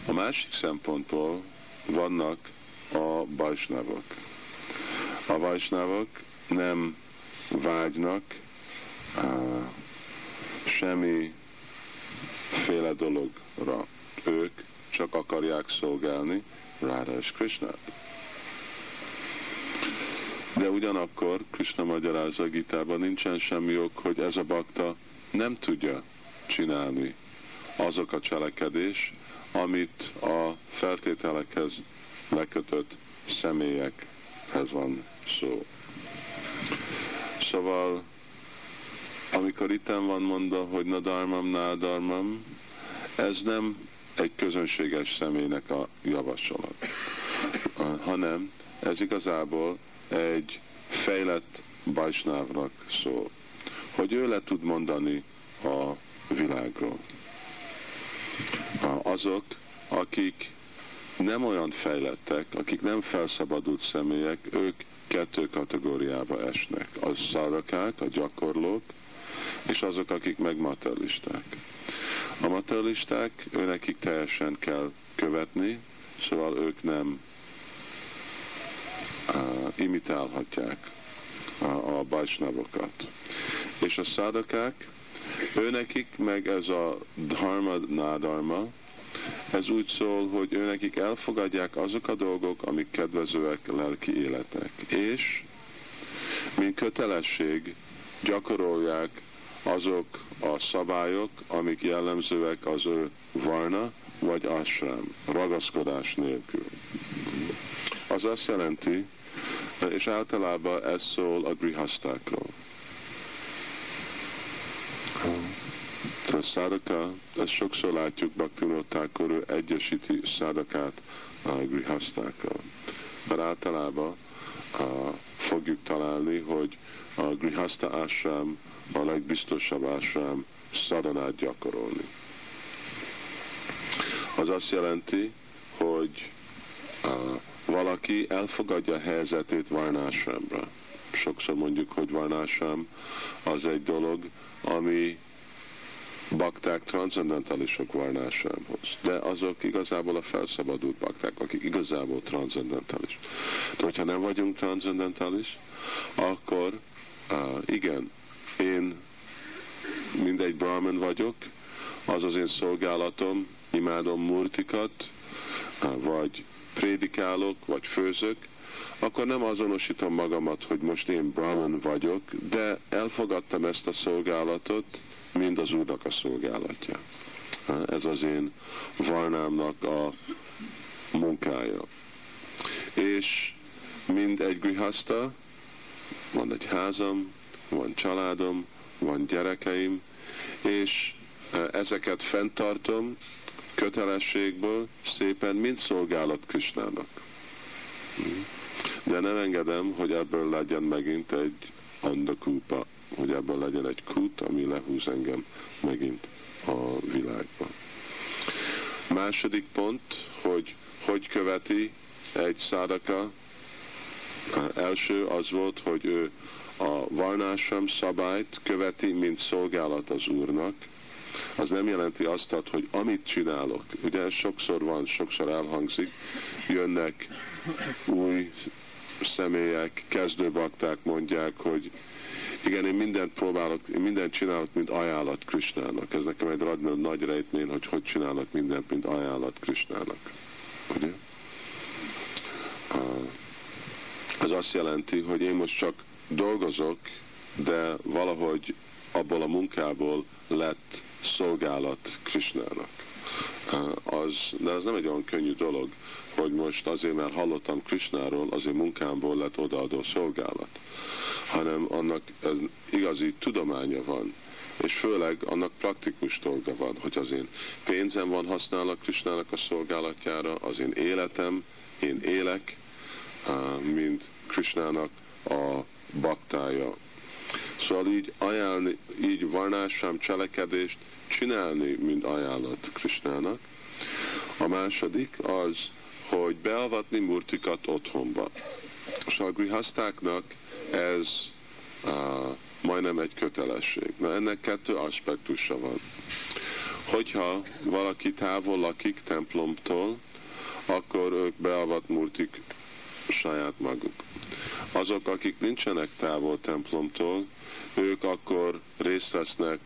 A másik szempontból vannak a bajsnávok. A bajsnávok nem vágynak uh, semmi féle dologra. Ők csak akarják szolgálni Rára és Krishnát. De ugyanakkor Krishna magyarázza a Gitában, nincsen semmi ok, hogy ez a bakta nem tudja csinálni azok a cselekedés, amit a feltételekhez lekötött személyekhez van szó. Szóval amikor itten van mondva, hogy nadarmam, nádarmam, ez nem egy közönséges személynek a javaslat, hanem ez igazából egy fejlett bajsnávnak szól, hogy ő le tud mondani a világról. Azok, akik nem olyan fejlettek, akik nem felszabadult személyek, ők kettő kategóriába esnek. A szarakák, a gyakorlók, és azok, akik meg materialisták. A materialisták, őnekik teljesen kell követni, szóval ők nem uh, imitálhatják a, a bajsnavokat. És a szádakák, őnekik meg ez a dharma nádarma, ez úgy szól, hogy őnekik elfogadják azok a dolgok, amik kedvezőek lelki életnek. És mint kötelesség gyakorolják azok a szabályok, amik jellemzőek az ő varna vagy asrám, ragaszkodás nélkül. Az azt jelenti, és általában ez szól a grihasztákról. A szádaka, ezt sokszor látjuk Bhaktivinoda ő egyesíti szádakát a grihasztákkal. Mert általában a, fogjuk találni, hogy a grihaszta ásrám a legbiztosabb ásrám szadanát gyakorolni. Az azt jelenti, hogy a, valaki elfogadja a helyzetét varnásrámra. Sokszor mondjuk, hogy varnásrám az egy dolog, ami bakták transzendentálisok varnásámhoz. De azok igazából a felszabadult bakták, akik igazából transzendentális. De hogyha nem vagyunk transzendentális, akkor uh, igen, én mindegy brahman vagyok, az az én szolgálatom, imádom murtikat, vagy prédikálok, vagy főzök, akkor nem azonosítom magamat, hogy most én brahman vagyok, de elfogadtam ezt a szolgálatot, mind az Úrnak a szolgálatja. Ez az én varnámnak a munkája. És mind egy grihaszta, van egy házam, van családom, van gyerekeim, és e, ezeket fenntartom kötelességből szépen mind szolgálat Krisnának. De nem engedem, hogy ebből legyen megint egy andakúpa hogy ebből legyen egy kút, ami lehúz engem megint a világba. Második pont, hogy hogy követi egy szádaka. Első az volt, hogy ő a varnásam szabályt követi, mint szolgálat az Úrnak. Az nem jelenti azt, hogy amit csinálok, ugye sokszor van, sokszor elhangzik, jönnek új személyek, kezdőbakták mondják, hogy igen, én mindent próbálok, én mindent csinálok, mint ajánlat Krisnának. Ez nekem egy radnő nagy rejtmény, hogy hogy csinálok mindent, mint ajánlat Krisnának. Ugye? Ez azt jelenti, hogy én most csak dolgozok, de valahogy abból a munkából lett szolgálat Krisnának. Az, de ez nem egy olyan könnyű dolog, hogy most azért, mert hallottam Krisnáról, azért munkámból lett odaadó szolgálat, hanem annak igazi tudománya van, és főleg annak praktikus dolga van, hogy az én pénzem van használva Krisnának a szolgálatjára, az én életem, én élek, mint Krisnának a baktája. Szóval így ajánlni, így varnásám cselekedést csinálni, mint ajánlat Krisnának. A második az, hogy beavatni murtikat otthonba. És a grihasztáknak ez uh, majdnem egy kötelesség. Na ennek kettő aspektusa van. Hogyha valaki távol lakik templomtól, akkor ők beavat murtik saját maguk. Azok, akik nincsenek távol templomtól, ők akkor részt vesznek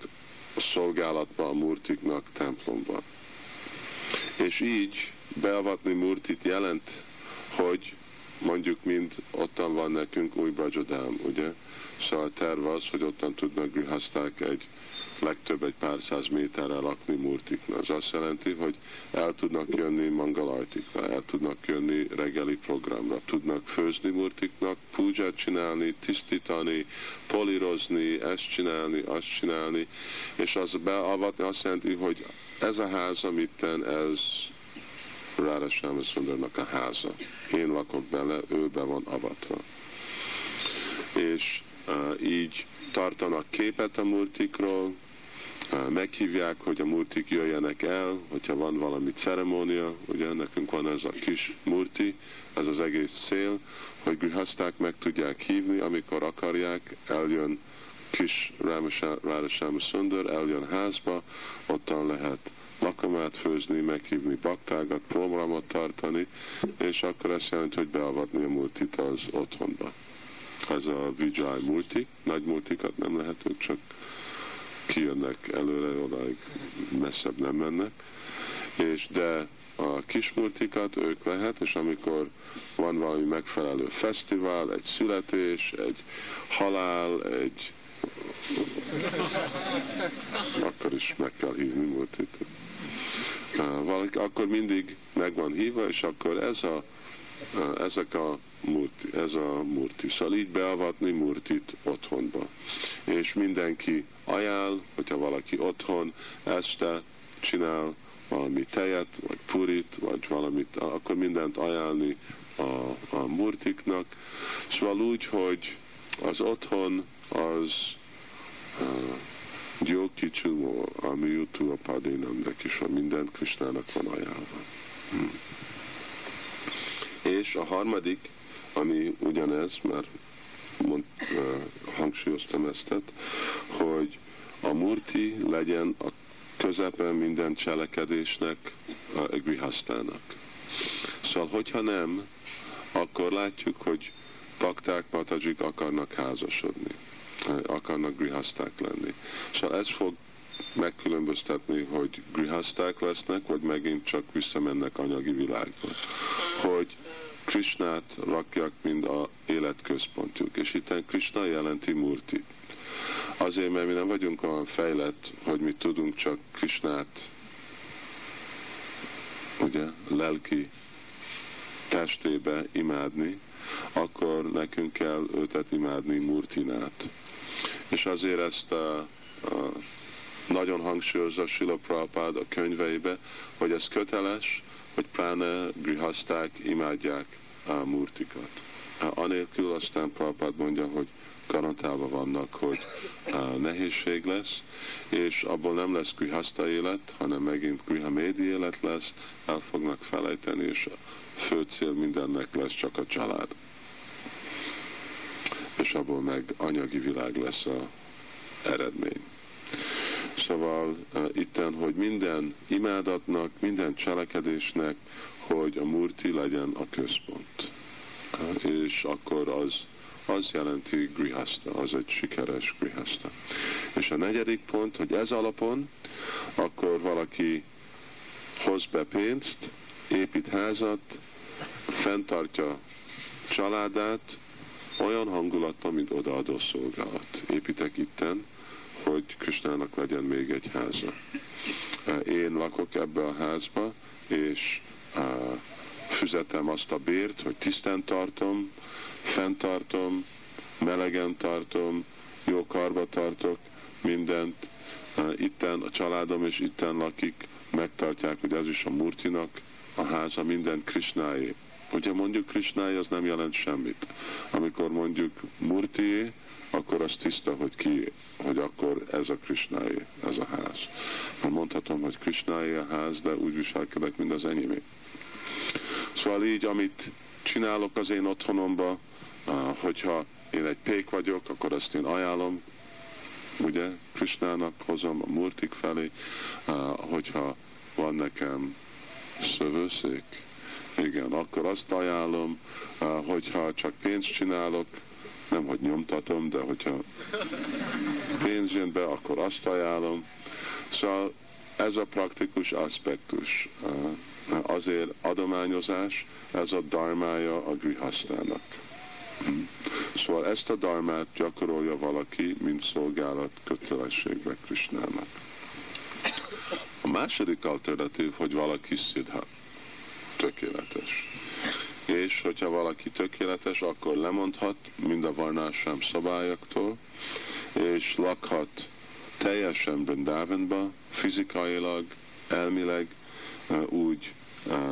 a szolgálatban a murtiknak templomban. És így beavatni Murtit jelent, hogy mondjuk mind ottan van nekünk új Brajadám, ugye? Szóval a terv az, hogy ottan tudnak grihaszták egy legtöbb egy pár száz méterre lakni Murtikna. Az azt jelenti, hogy el tudnak jönni mangalartikra, el tudnak jönni reggeli programra, tudnak főzni Murtiknak, púját csinálni, tisztítani, polírozni, ezt csinálni, azt csinálni, és az beavatni azt jelenti, hogy ez a ház, amit ez Rára Sámaszundarnak a háza. Én lakok bele, ő be van avatva. És uh, így tartanak képet a multikról, uh, meghívják, hogy a multik jöjjenek el, hogyha van valami ceremónia, ugye nekünk van ez a kis multi, ez az egész cél, hogy grihaszták meg tudják hívni, amikor akarják, eljön kis Rára Szundar, eljön házba, ottan lehet lakomát főzni, meghívni baktágat, programot tartani, és akkor ezt jelenti, hogy beavatni a multit az otthonba. ez a Vijay multi, nagy multikat nem lehet, ők csak kijönnek előre, odáig messzebb nem mennek, és de a kis multikat ők lehet, és amikor van valami megfelelő fesztivál, egy születés, egy halál, egy akkor is meg kell hívni multit. Valaki, akkor mindig meg van hívva, és akkor ez a, ezek a murti, ez a murti. Szóval így beavatni murtit otthonba. És mindenki ajánl, hogyha valaki otthon este csinál valami tejet, vagy purit, vagy valamit, akkor mindent ajánlni a, a murtiknak. Szóval úgy, hogy az otthon az uh, Gyókicsú, ami jutó a padénemnek is van, mindent Krisnának van ajánlva. Hmm. És a harmadik, ami ugyanez, mert mond, uh, hangsúlyoztam ezt, hogy a murti legyen a közepen minden cselekedésnek, a grihasztának. Szóval, hogyha nem, akkor látjuk, hogy pakták, patajik akarnak házasodni, akarnak grihaszták lenni. Szóval ez fog megkülönböztetni, hogy grihaszták lesznek, vagy megint csak visszamennek anyagi világba. Hogy Krishnát rakják, mind a életközpontjuk. És itt Krishna jelenti Murti. Azért, mert mi nem vagyunk olyan fejlett, hogy mi tudunk csak Krishnát ugye, lelki testébe imádni, akkor nekünk kell őtet imádni Murtinát. És azért ezt a, a nagyon hangsúlyozza Sila Prabhupád a könyveibe, hogy ez köteles, hogy pláne grihaszták imádják a murtikat. Anélkül aztán Prabhupád mondja, hogy garantálva vannak, hogy uh, nehézség lesz, és abból nem lesz grihaszta élet, hanem megint grihamédi élet lesz, el fognak felejteni, és a fő cél mindennek lesz csak a család. És abból meg anyagi világ lesz a eredmény. Szóval uh, itten, hogy minden imádatnak, minden cselekedésnek, hogy a murti legyen a központ. Uh, és akkor az az jelenti grihasta, az egy sikeres grihasta. És a negyedik pont, hogy ez alapon, akkor valaki hoz be pénzt, épít házat, fenntartja családát, olyan hangulatban, mint odaadó szolgálat. Építek itten, hogy Krisnának legyen még egy háza. Én lakok ebbe a házba, és füzetem azt a bért, hogy tisztán tartom, fenntartom, melegen tartom, jó karba tartok mindent. Itten a családom és itten lakik, megtartják, hogy ez is a Murtinak a háza, minden Krishnáé. Hogyha mondjuk Krishnáé, az nem jelent semmit. Amikor mondjuk Murtié, akkor az tiszta, hogy ki, hogy akkor ez a Krishnáé, ez a ház. Ha mondhatom, hogy Krishnáé a ház, de úgy viselkedek, mint az enyémé. Szóval így, amit csinálok az én otthonomba, hogyha én egy pék vagyok, akkor ezt én ajánlom, ugye, Krisnának hozom a murtik felé, hogyha van nekem szövőszék, igen, akkor azt ajánlom, hogyha csak pénzt csinálok, nem hogy nyomtatom, de hogyha pénz jön be, akkor azt ajánlom. Szóval ez a praktikus aspektus. Azért adományozás, ez a darmája a grihasztának. Szóval ezt a darmát gyakorolja valaki, mint szolgálat kötelességbe Krisnának. A második alternatív, hogy valaki szidha, tökéletes. És hogyha valaki tökéletes, akkor lemondhat mind a varnásám szabályoktól, és lakhat teljesen Brindavanba, fizikailag, elmileg úgy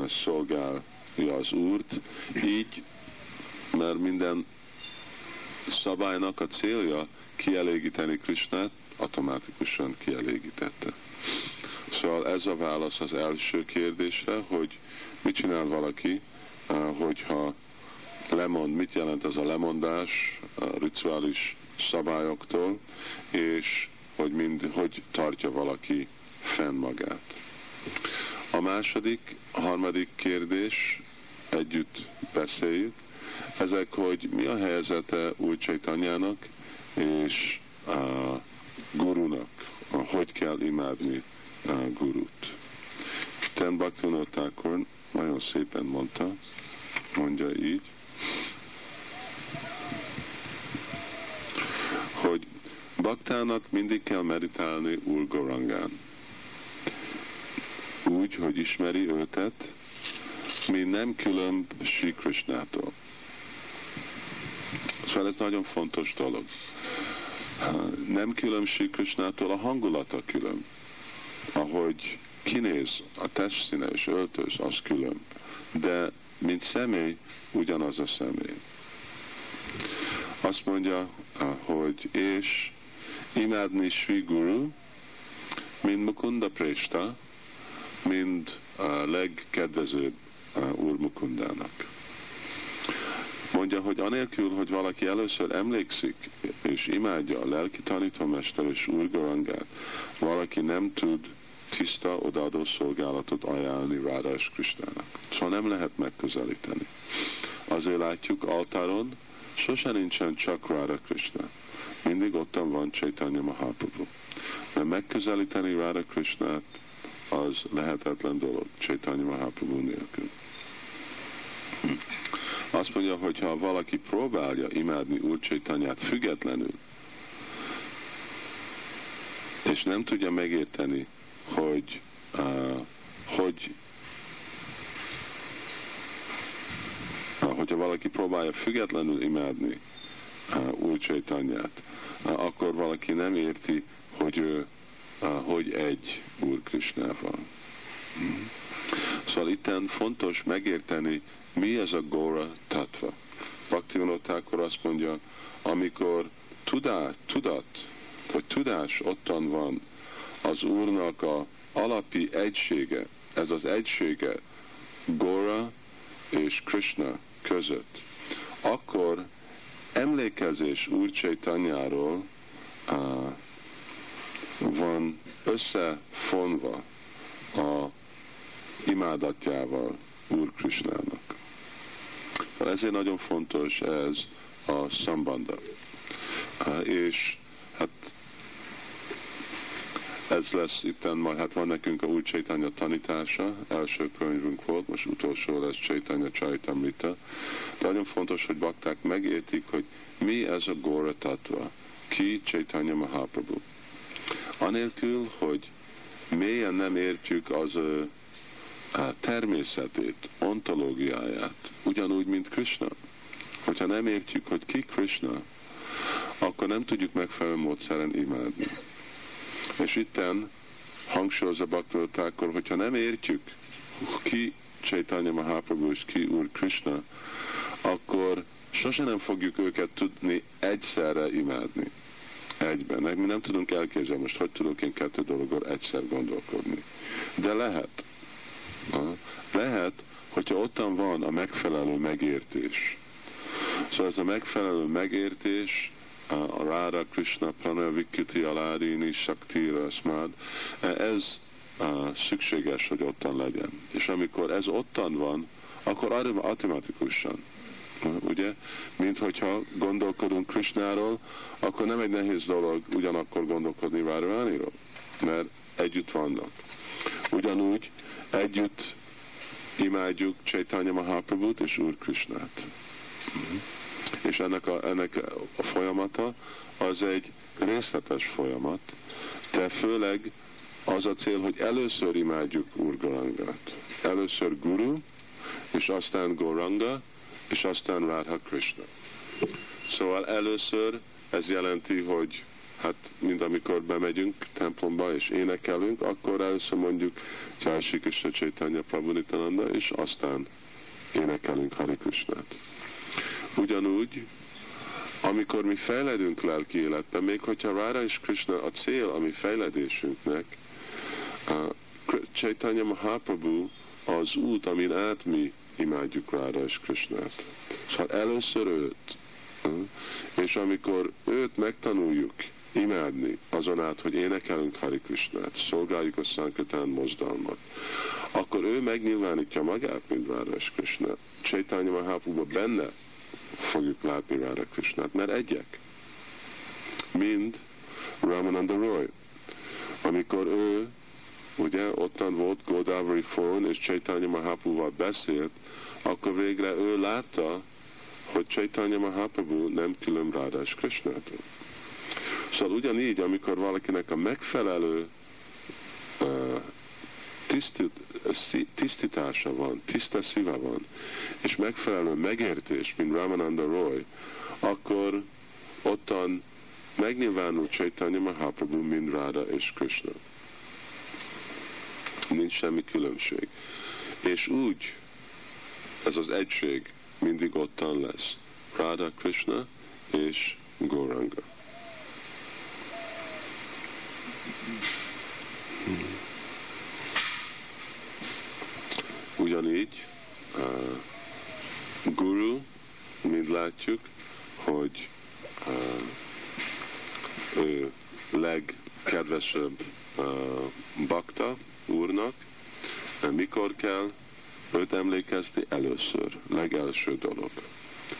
szolgálja az Úrt, így mert minden szabálynak a célja kielégíteni Krisnát, automatikusan kielégítette. Szóval ez a válasz az első kérdésre, hogy mit csinál valaki, hogyha lemond, mit jelent ez a lemondás a rituális szabályoktól, és hogy, mind, hogy tartja valaki fenn magát. A második, a harmadik kérdés, együtt beszéljük, ezek, hogy mi a helyzete új Csaitanyának és a gurunak, hogy kell imádni a gurut. Ten Bhaktivinoda nagyon szépen mondta, mondja így, hogy baktának mindig kell meditálni Úr Gorangán. Úgy, hogy ismeri őtet, mi nem különb Sri Krishnától. Szóval ez nagyon fontos dolog. Nem különb Sri Krishnától, a hangulata külön. Ahogy kinéz, a testszíne és öltöz, az külön. De mint személy, ugyanaz a személy. Azt mondja, hogy és imádni Sri Guru, mint Mukunda Presta, mint a legkedvezőbb Úr Mukundának. Mondja, hogy anélkül, hogy valaki először emlékszik és imádja a lelki tanítómester és Úr Garangát, valaki nem tud tiszta, odaadó szolgálatot ajánlni Rádás Kristának. Szóval nem lehet megközelíteni. Azért látjuk altáron, sose nincsen csak Ráda Krishna. Mindig ottan van Chaitanya Mahaprabhu. De megközelíteni Ráda Krishnát az lehetetlen dolog Chaitanya Mahaprabhu nélkül. Azt mondja, hogy ha valaki próbálja imádni Úr Chaitanyát függetlenül, és nem tudja megérteni, hogy uh, hogy uh, hogyha valaki próbálja függetlenül imádni uh, Úr Csaitanyát, uh, akkor valaki nem érti, hogy ő uh, hogy egy Úr Krisnával. Mm. Szóval itten fontos megérteni, mi ez a Góra Tatva. Bhaktivinotákor azt mondja, amikor tudás, tudat, vagy tudás ottan van az Úrnak a alapi egysége, ez az egysége Gora és Krishna között, akkor emlékezés Úr Csaitanyáról uh, van összefonva a imádatjával Úr Krishnának. Ezért nagyon fontos ez a szambanda. Uh, és hát ez lesz itten, majd hát van nekünk a új Csaitanya tanítása, első könyvünk volt, most utolsó lesz Csaitanya Csaitamrita. Nagyon fontos, hogy bakták megértik, hogy mi ez a Gora Tattva, ki Csaitanya Mahaprabhu. Anélkül, hogy mélyen nem értjük az a természetét, ontológiáját, ugyanúgy, mint Krishna. Hogyha nem értjük, hogy ki Krishna, akkor nem tudjuk megfelelő módszeren imádni. És itten hangsúlyozza Bhaktivatákkor, hogyha nem értjük ki Chaitanya Mahaprabhu és ki Úr Krishna, akkor sose nem fogjuk őket tudni egyszerre imádni. Egyben. Mi nem tudunk elképzelni, most hogy tudok én kettő dologról egyszer gondolkodni. De lehet. Lehet, hogyha ottan van a megfelelő megértés. Szóval ez a megfelelő megértés Rára Krishna Pranavikiti Aládini Shakti Rasmad, ez szükséges, hogy ottan legyen. És amikor ez ottan van, akkor automatikusan ugye? Mint hogyha gondolkodunk Krishnáról, akkor nem egy nehéz dolog ugyanakkor gondolkodni Várvániról, mert együtt vannak. Ugyanúgy együtt imádjuk Chaitanya Mahaprabhut és Úr Krishnát. Uh-huh és ennek a, ennek a folyamata az egy részletes folyamat, de főleg az a cél, hogy először imádjuk Úr Gorangát. Először Guru, és aztán Goranga, és aztán Radha Krishna. Szóval először ez jelenti, hogy hát mind amikor bemegyünk templomba és énekelünk, akkor először mondjuk Jai Krishna Chaitanya Prabhu és aztán énekelünk Hari Krishnát. Ugyanúgy, amikor mi fejledünk lelki életben, még hogyha Rára és Krishna a cél a mi fejledésünknek, Chaitanya Mahaprabhu az út, amin át mi imádjuk Rára és Krishnát. Szóval először őt, és amikor őt megtanuljuk imádni azon át, hogy énekelünk Hari Krishnát, szolgáljuk a Sankatán mozdalmat, akkor ő megnyilvánítja magát, mint Rára és Krishna. Chaitanya Mahaprabhu benne fogjuk látni Ráda Krishnát, mert egyek. Mind Ramananda Roy. Amikor ő ugye ottan volt Godavari Fon és Chaitanya Mahaprabhu beszélt, akkor végre ő látta, hogy Chaitanya Mahaprabhu nem külön Rádás Krishnától. Szóval ugyanígy, amikor valakinek a megfelelő uh, tisztít, tisztítása van, tiszta szíve van, és megfelelő megértés, mint Ramananda Roy, akkor ottan megnyilvánul Chaitanya Mahaprabhu, mint Ráda és Krishna. Nincs semmi különbség. És úgy ez az egység mindig ottan lesz. Radha Krishna és Goranga. Ugyanígy uh, Guru, mint látjuk, hogy uh, ő legkedvesebb uh, bakta úrnak, mikor kell őt emlékezni először, legelső dolog.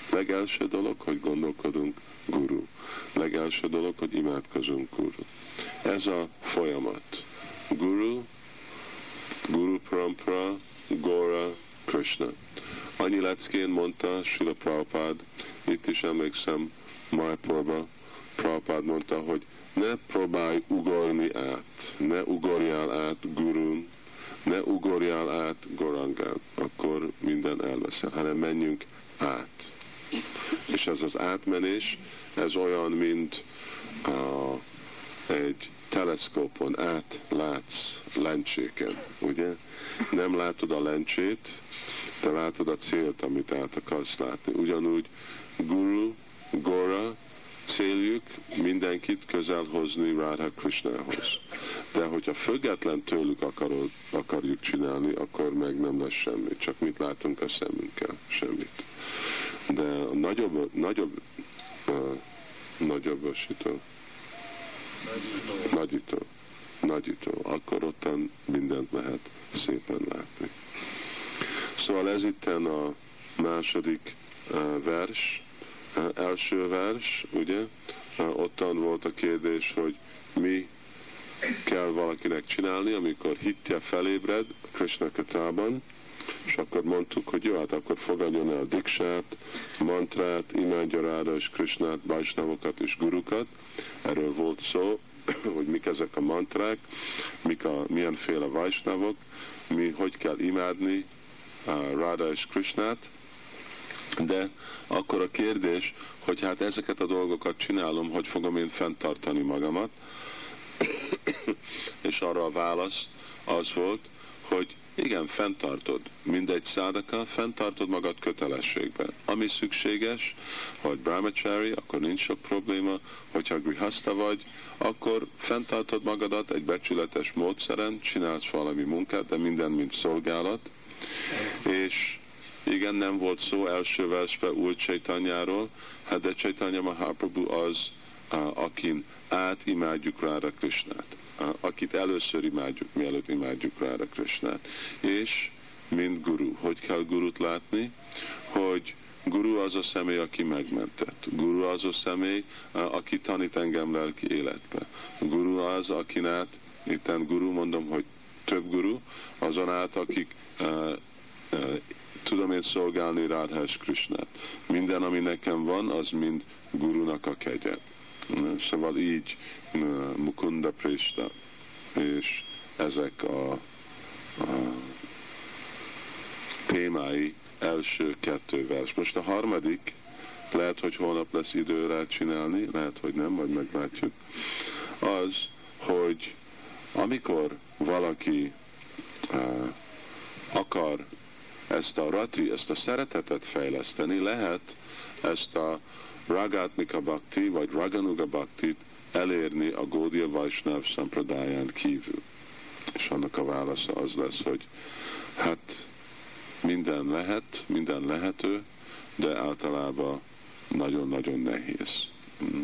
Legelső dolog, hogy gondolkodunk guru. Legelső dolog, hogy imádkozunk guru. Ez a folyamat. Guru, Guru Parampara, Gora, Krishna. Annyi leckén mondta Sila Prabhupád, itt is emlékszem Májporba, Prabhupád mondta, hogy ne próbálj ugorni át, ne ugorjál át gurun, ne ugorjál át gorangán, akkor minden elveszel, hanem menjünk át. És ez az átmenés, ez olyan, mint a, egy teleszkópon átlátsz lencséken, ugye? Nem látod a lencsét, de látod a célt, amit át akarsz látni. Ugyanúgy guru, gora, céljuk mindenkit közel hozni Radha Krishnához. De hogyha független tőlük akarod, akarjuk csinálni, akkor meg nem lesz semmi. Csak mit látunk a szemünkkel? Semmit. De a nagyobb, nagyobb, uh, nagyobbosító, nagyító. nagyító, akkor ottan mindent lehet szépen látni. Szóval ez itt a második uh, vers, első vers, ugye, ottan volt a kérdés, hogy mi kell valakinek csinálni, amikor hittje felébred Krishna katában, és akkor mondtuk, hogy jó, hát akkor fogadjon el diksát, mantrát, imádja ráda és Krishnát, Vajsnavokat és gurukat. Erről volt szó, (clears throat) hogy mik ezek a mantrák, mik a, milyenféle Vajsnavok, mi hogy kell imádni uh, Ráda és Krishnát, de akkor a kérdés, hogy hát ezeket a dolgokat csinálom, hogy fogom én fenntartani magamat, (clears throat) és arra a válasz az volt, hogy igen, fenntartod. Mindegy szádaka, fenntartod magad kötelességben. Ami szükséges, vagy brahmachari, akkor nincs sok probléma, hogyha grihasta vagy, akkor fenntartod magadat egy becsületes módszeren, csinálsz valami munkát, de minden, mint szolgálat, és igen, nem volt szó első versben új Csaitanyáról, hát de Csaitanya Mahaprabhu az, akin át imádjuk rá a Krishnát, akit először imádjuk, mielőtt imádjuk rá a Krishnát. És mint guru, hogy kell gurut látni, hogy Guru az a személy, aki megmentett. Guru az a személy, aki tanít engem lelki életbe. Guru az, akin át, itten guru, mondom, hogy több guru, azon át, akik uh, uh, tudom én szolgálni Rádhás Krishnát. Minden, ami nekem van, az mind gurunak a kegye. Szóval így Mukunda Prista, és ezek a, a témái első kettő vers. Most a harmadik, lehet, hogy holnap lesz idő rá csinálni, lehet, hogy nem, vagy meglátjuk, az, hogy amikor valaki uh, akar ezt a rati, ezt a szeretetet fejleszteni, lehet ezt a Ragatmika Bhakti vagy Raganuga Bhaktit elérni a Gódia Vajsnav Sampradáján kívül. És annak a válasza az lesz, hogy hát minden lehet, minden lehető, de általában nagyon-nagyon nehéz.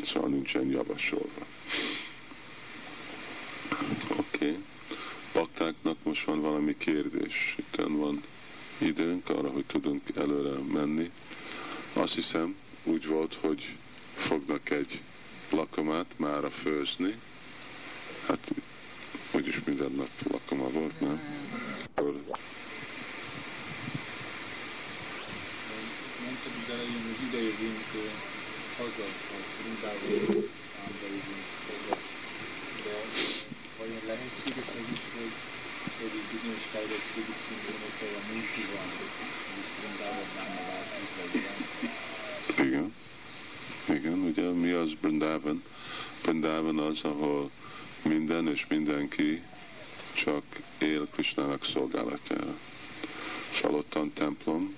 Szóval nincsen javasolva. Oké. Okay. Baktáknak most van valami kérdés. Itt van időnk arra, hogy tudunk előre menni. Azt hiszem, úgy volt, hogy fognak egy lakomát már a főzni. Hát úgyis minden nap lakoma volt, nem? Akkor Mondtad az elején, hogy idejövünk haza, a Brindában számba jövünk de vajon lehetséges hogy, egy bizonyos fejlettségi szinten ott a multi van, és Brindában bánna változik, nem? Igen. Igen, ugye mi az Brindavan? Brindavan az, ahol minden és mindenki csak él Krishnának szolgálatára. És alottan templom,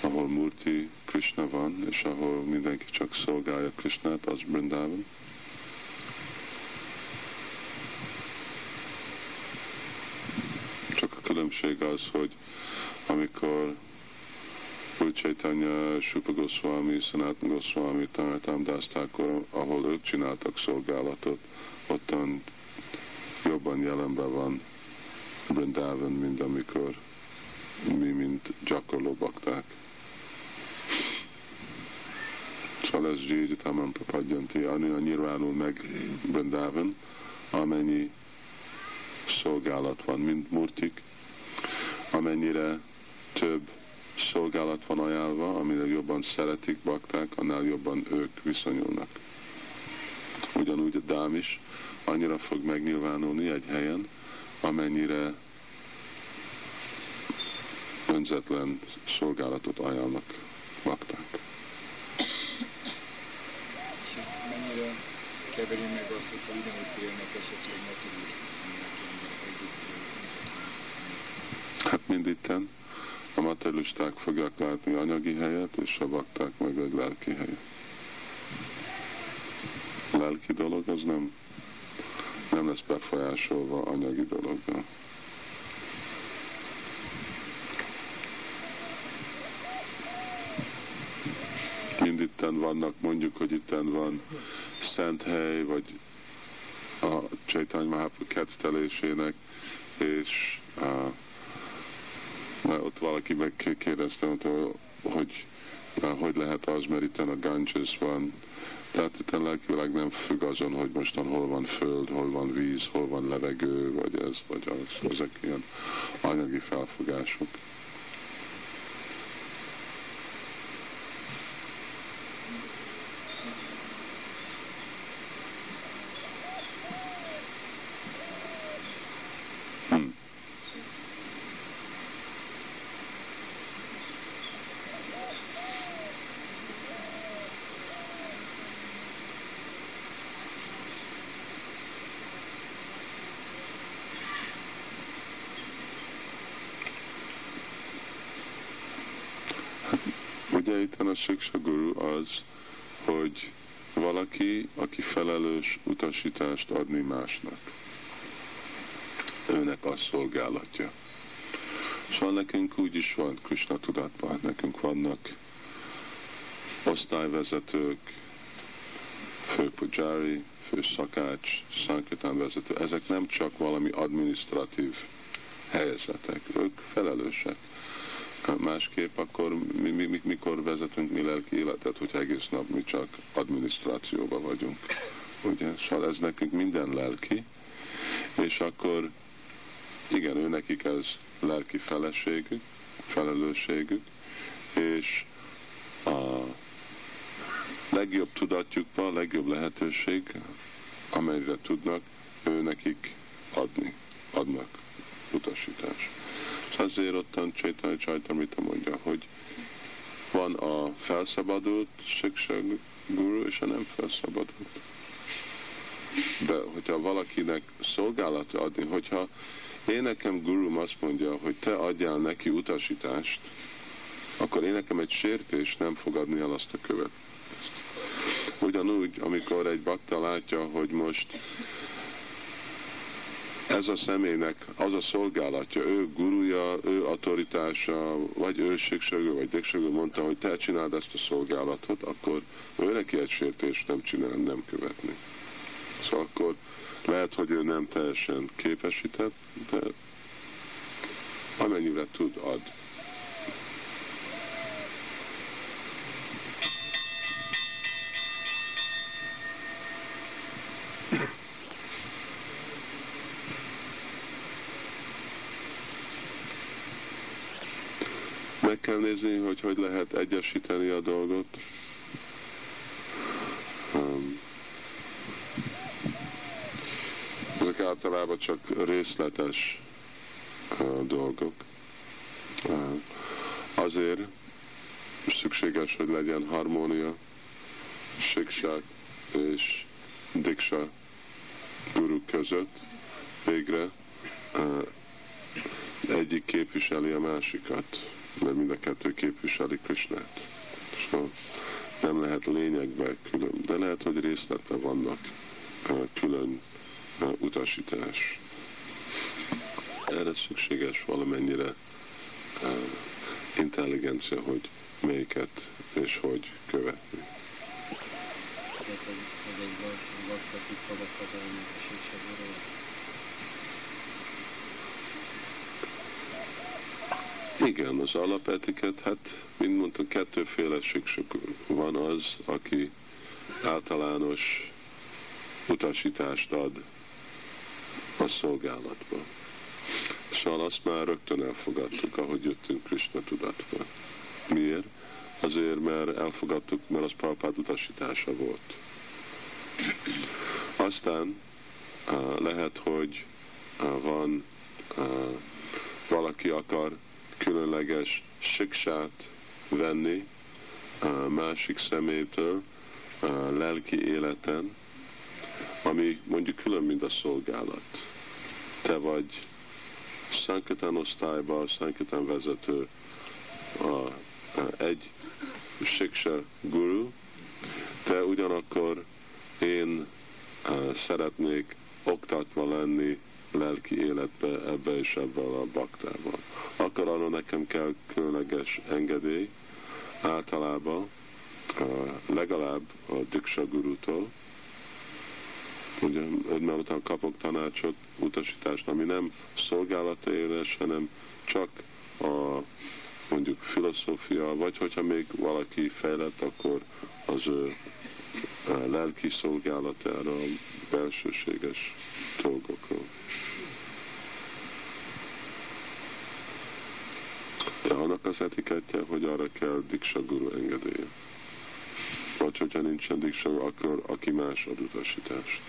ahol Murti Krishna van, és ahol mindenki csak szolgálja Krishnát, az Brindavan. Csak a különbség az, hogy amikor Úr Chaitanya, Supa Goswami, Sanatana Goswami, Tanartam Das Thakur, ahol ők csináltak szolgálatot, ottan jobban jelenben van Brindavan, mint amikor mi, mint gyakorló bakták. Szóval ez Jézsitamam Prapadjanti, annyira nyilvánul meg Brindavan, amennyi szolgálat van, mint murtik, amennyire több szolgálat van ajánlva, amire jobban szeretik bakták, annál jobban ők viszonyulnak. Ugyanúgy a dám is annyira fog megnyilvánulni egy helyen, amennyire önzetlen szolgálatot ajánlnak bakták. És ezt mennyire keveri meg azt, hogyha ugyanúgy élnek esetleg együtt Hát mind itten a materialisták fogják látni anyagi helyet, és a bakták meg egy lelki helyet. A lelki dolog az nem, nem lesz befolyásolva anyagi dologgal. Mind itten vannak, mondjuk, hogy itten van szent hely, vagy a Chaitanya Mahaprabhu kettelésének, és mert ott valaki megkérdezte, hogy hogy lehet az, mert itt a Ganges van. Tehát itt a lelkivilág nem függ azon, hogy mostan hol van föld, hol van víz, hol van levegő, vagy ez, vagy az. Ezek ilyen anyagi felfogások. Ugye itt a Siksa Guru az, hogy valaki, aki felelős utasítást adni másnak. Őnek a szolgálatja. Szóval nekünk úgy is van Krishna tudatban, nekünk vannak osztályvezetők, fő pujári, fő szakács, szanketán vezető. Ezek nem csak valami administratív helyezetek, ők felelősek Másképp akkor mi, mi, mi, mikor vezetünk mi lelki életet, hogy egész nap mi csak adminisztrációban vagyunk. Ugye? Szóval ez nekünk minden lelki, és akkor igen, ő nekik ez lelki feleségük, felelősségük, és a legjobb tudatjukban, a legjobb lehetőség, amelyre tudnak, ő nekik adni, adnak utasítást. Azért ottan Csaitanya Csaitamrita mondja, hogy van a felszabadult Siksa Guru és a nem felszabadult. De hogyha valakinek szolgálat adni, hogyha én nekem gurum azt mondja, hogy te adjál neki utasítást, akkor én nekem egy sértés nem fogadni el azt a követ. Ugyanúgy, amikor egy bakta látja, hogy most ez a személynek az a szolgálatja, ő guruja, ő autoritása, vagy ő ségsegő, vagy dégsegő mondta, hogy te csináld ezt a szolgálatot, akkor ő neki egy sértést nem csinál, nem követni. Szóval akkor lehet, hogy ő nem teljesen képesített, de amennyire tud, ad. meg kell nézni, hogy hogy lehet egyesíteni a dolgot. Ezek általában csak részletes dolgok. Azért szükséges, hogy legyen harmónia, siksák és diksa guruk között. Végre egyik képviseli a másikat, mert mind a kettő képviseli Krisnát. So, nem lehet lényegben külön, de lehet, hogy részletben vannak külön utasítás. Erre szükséges valamennyire intelligencia, hogy melyiket és hogy követni. Hogy, egy vakta tud fogadhatóan a síkságúról. Igen, az alapetiket, hát, mint mondtam, kettőféle siksuk van az, aki általános utasítást ad a szolgálatba. Szóval azt már rögtön elfogadtuk, ahogy jöttünk Krishna tudatba. Miért? Azért, mert elfogadtuk, mert az Prabhupád utasítása volt. Aztán lehet, hogy van valaki akar különleges siksát venni a másik szemétől a lelki életen, ami mondjuk külön, mint a szolgálat. Te vagy Sankatán osztályban, Sankatán vezető, a, a, egy siksa guru, de ugyanakkor én szeretnék oktatva lenni lelki életbe, ebbe és ebbe a baktában. Akkor arra nekem kell különleges engedély, általában legalább a Diksa Gurutól, ugye, mert után kapok tanácsot, utasítást, ami nem szolgálatéles, hanem csak a mondjuk filozófia, vagy hogyha még valaki fejlett, akkor az ő lelki szolgálatára, belsőséges dolgokról. De annak az etikettje, hogy arra kell Diksa Guru engedélye. Vagy hogyha nincsen Diksa, akkor aki más ad utasítást.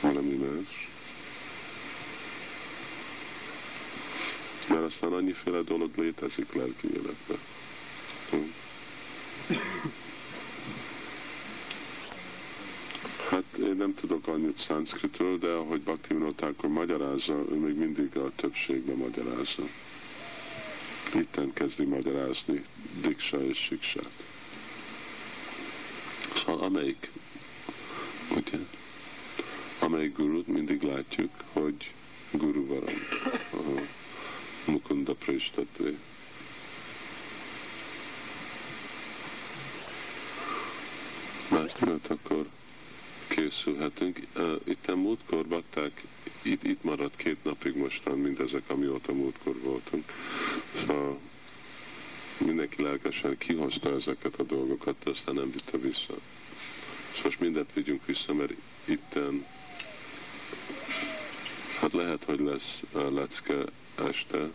Valami más. Mert aztán annyiféle dolog létezik lelki életben. Hm? Hát én nem tudok annyit szanszkritről, de ahogy Bhakti akkor magyarázza, ő még mindig a többségben magyarázza. Itten kezdi magyarázni Diksa és Siksát. Szóval amelyik, ugye, amelyik gurut mindig látjuk, hogy guru varam, Mukunda Prishtatvé. Mert akkor készülhetünk. Itt a múltkor bakták, itt, itt maradt két napig mostan mindezek, amióta múltkor voltunk. Szóval mindenki lelkesen kihozta ezeket a dolgokat, de aztán nem vitte vissza. És most mindent vigyünk vissza, mert itten hát lehet, hogy lesz lecke este,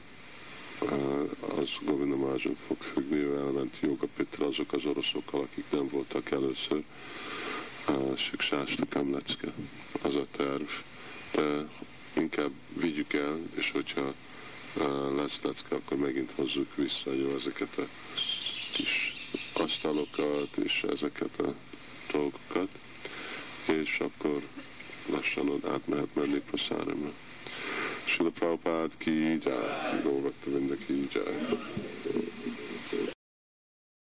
az Govinda Mázsunk fog függni, ő elment Joga Pitra, azok az oroszokkal, akik nem voltak először, Siksástakám lecke, az a terv, de inkább vigyük el, és hogyha lesz lecke, akkor megint hozzuk vissza jó ezeket a kis asztalokat és ezeket a dolgokat, és akkor lassan át mehet menni Praszáramra. Sula Prabhupád ki jár, ki Góvakta ki jár.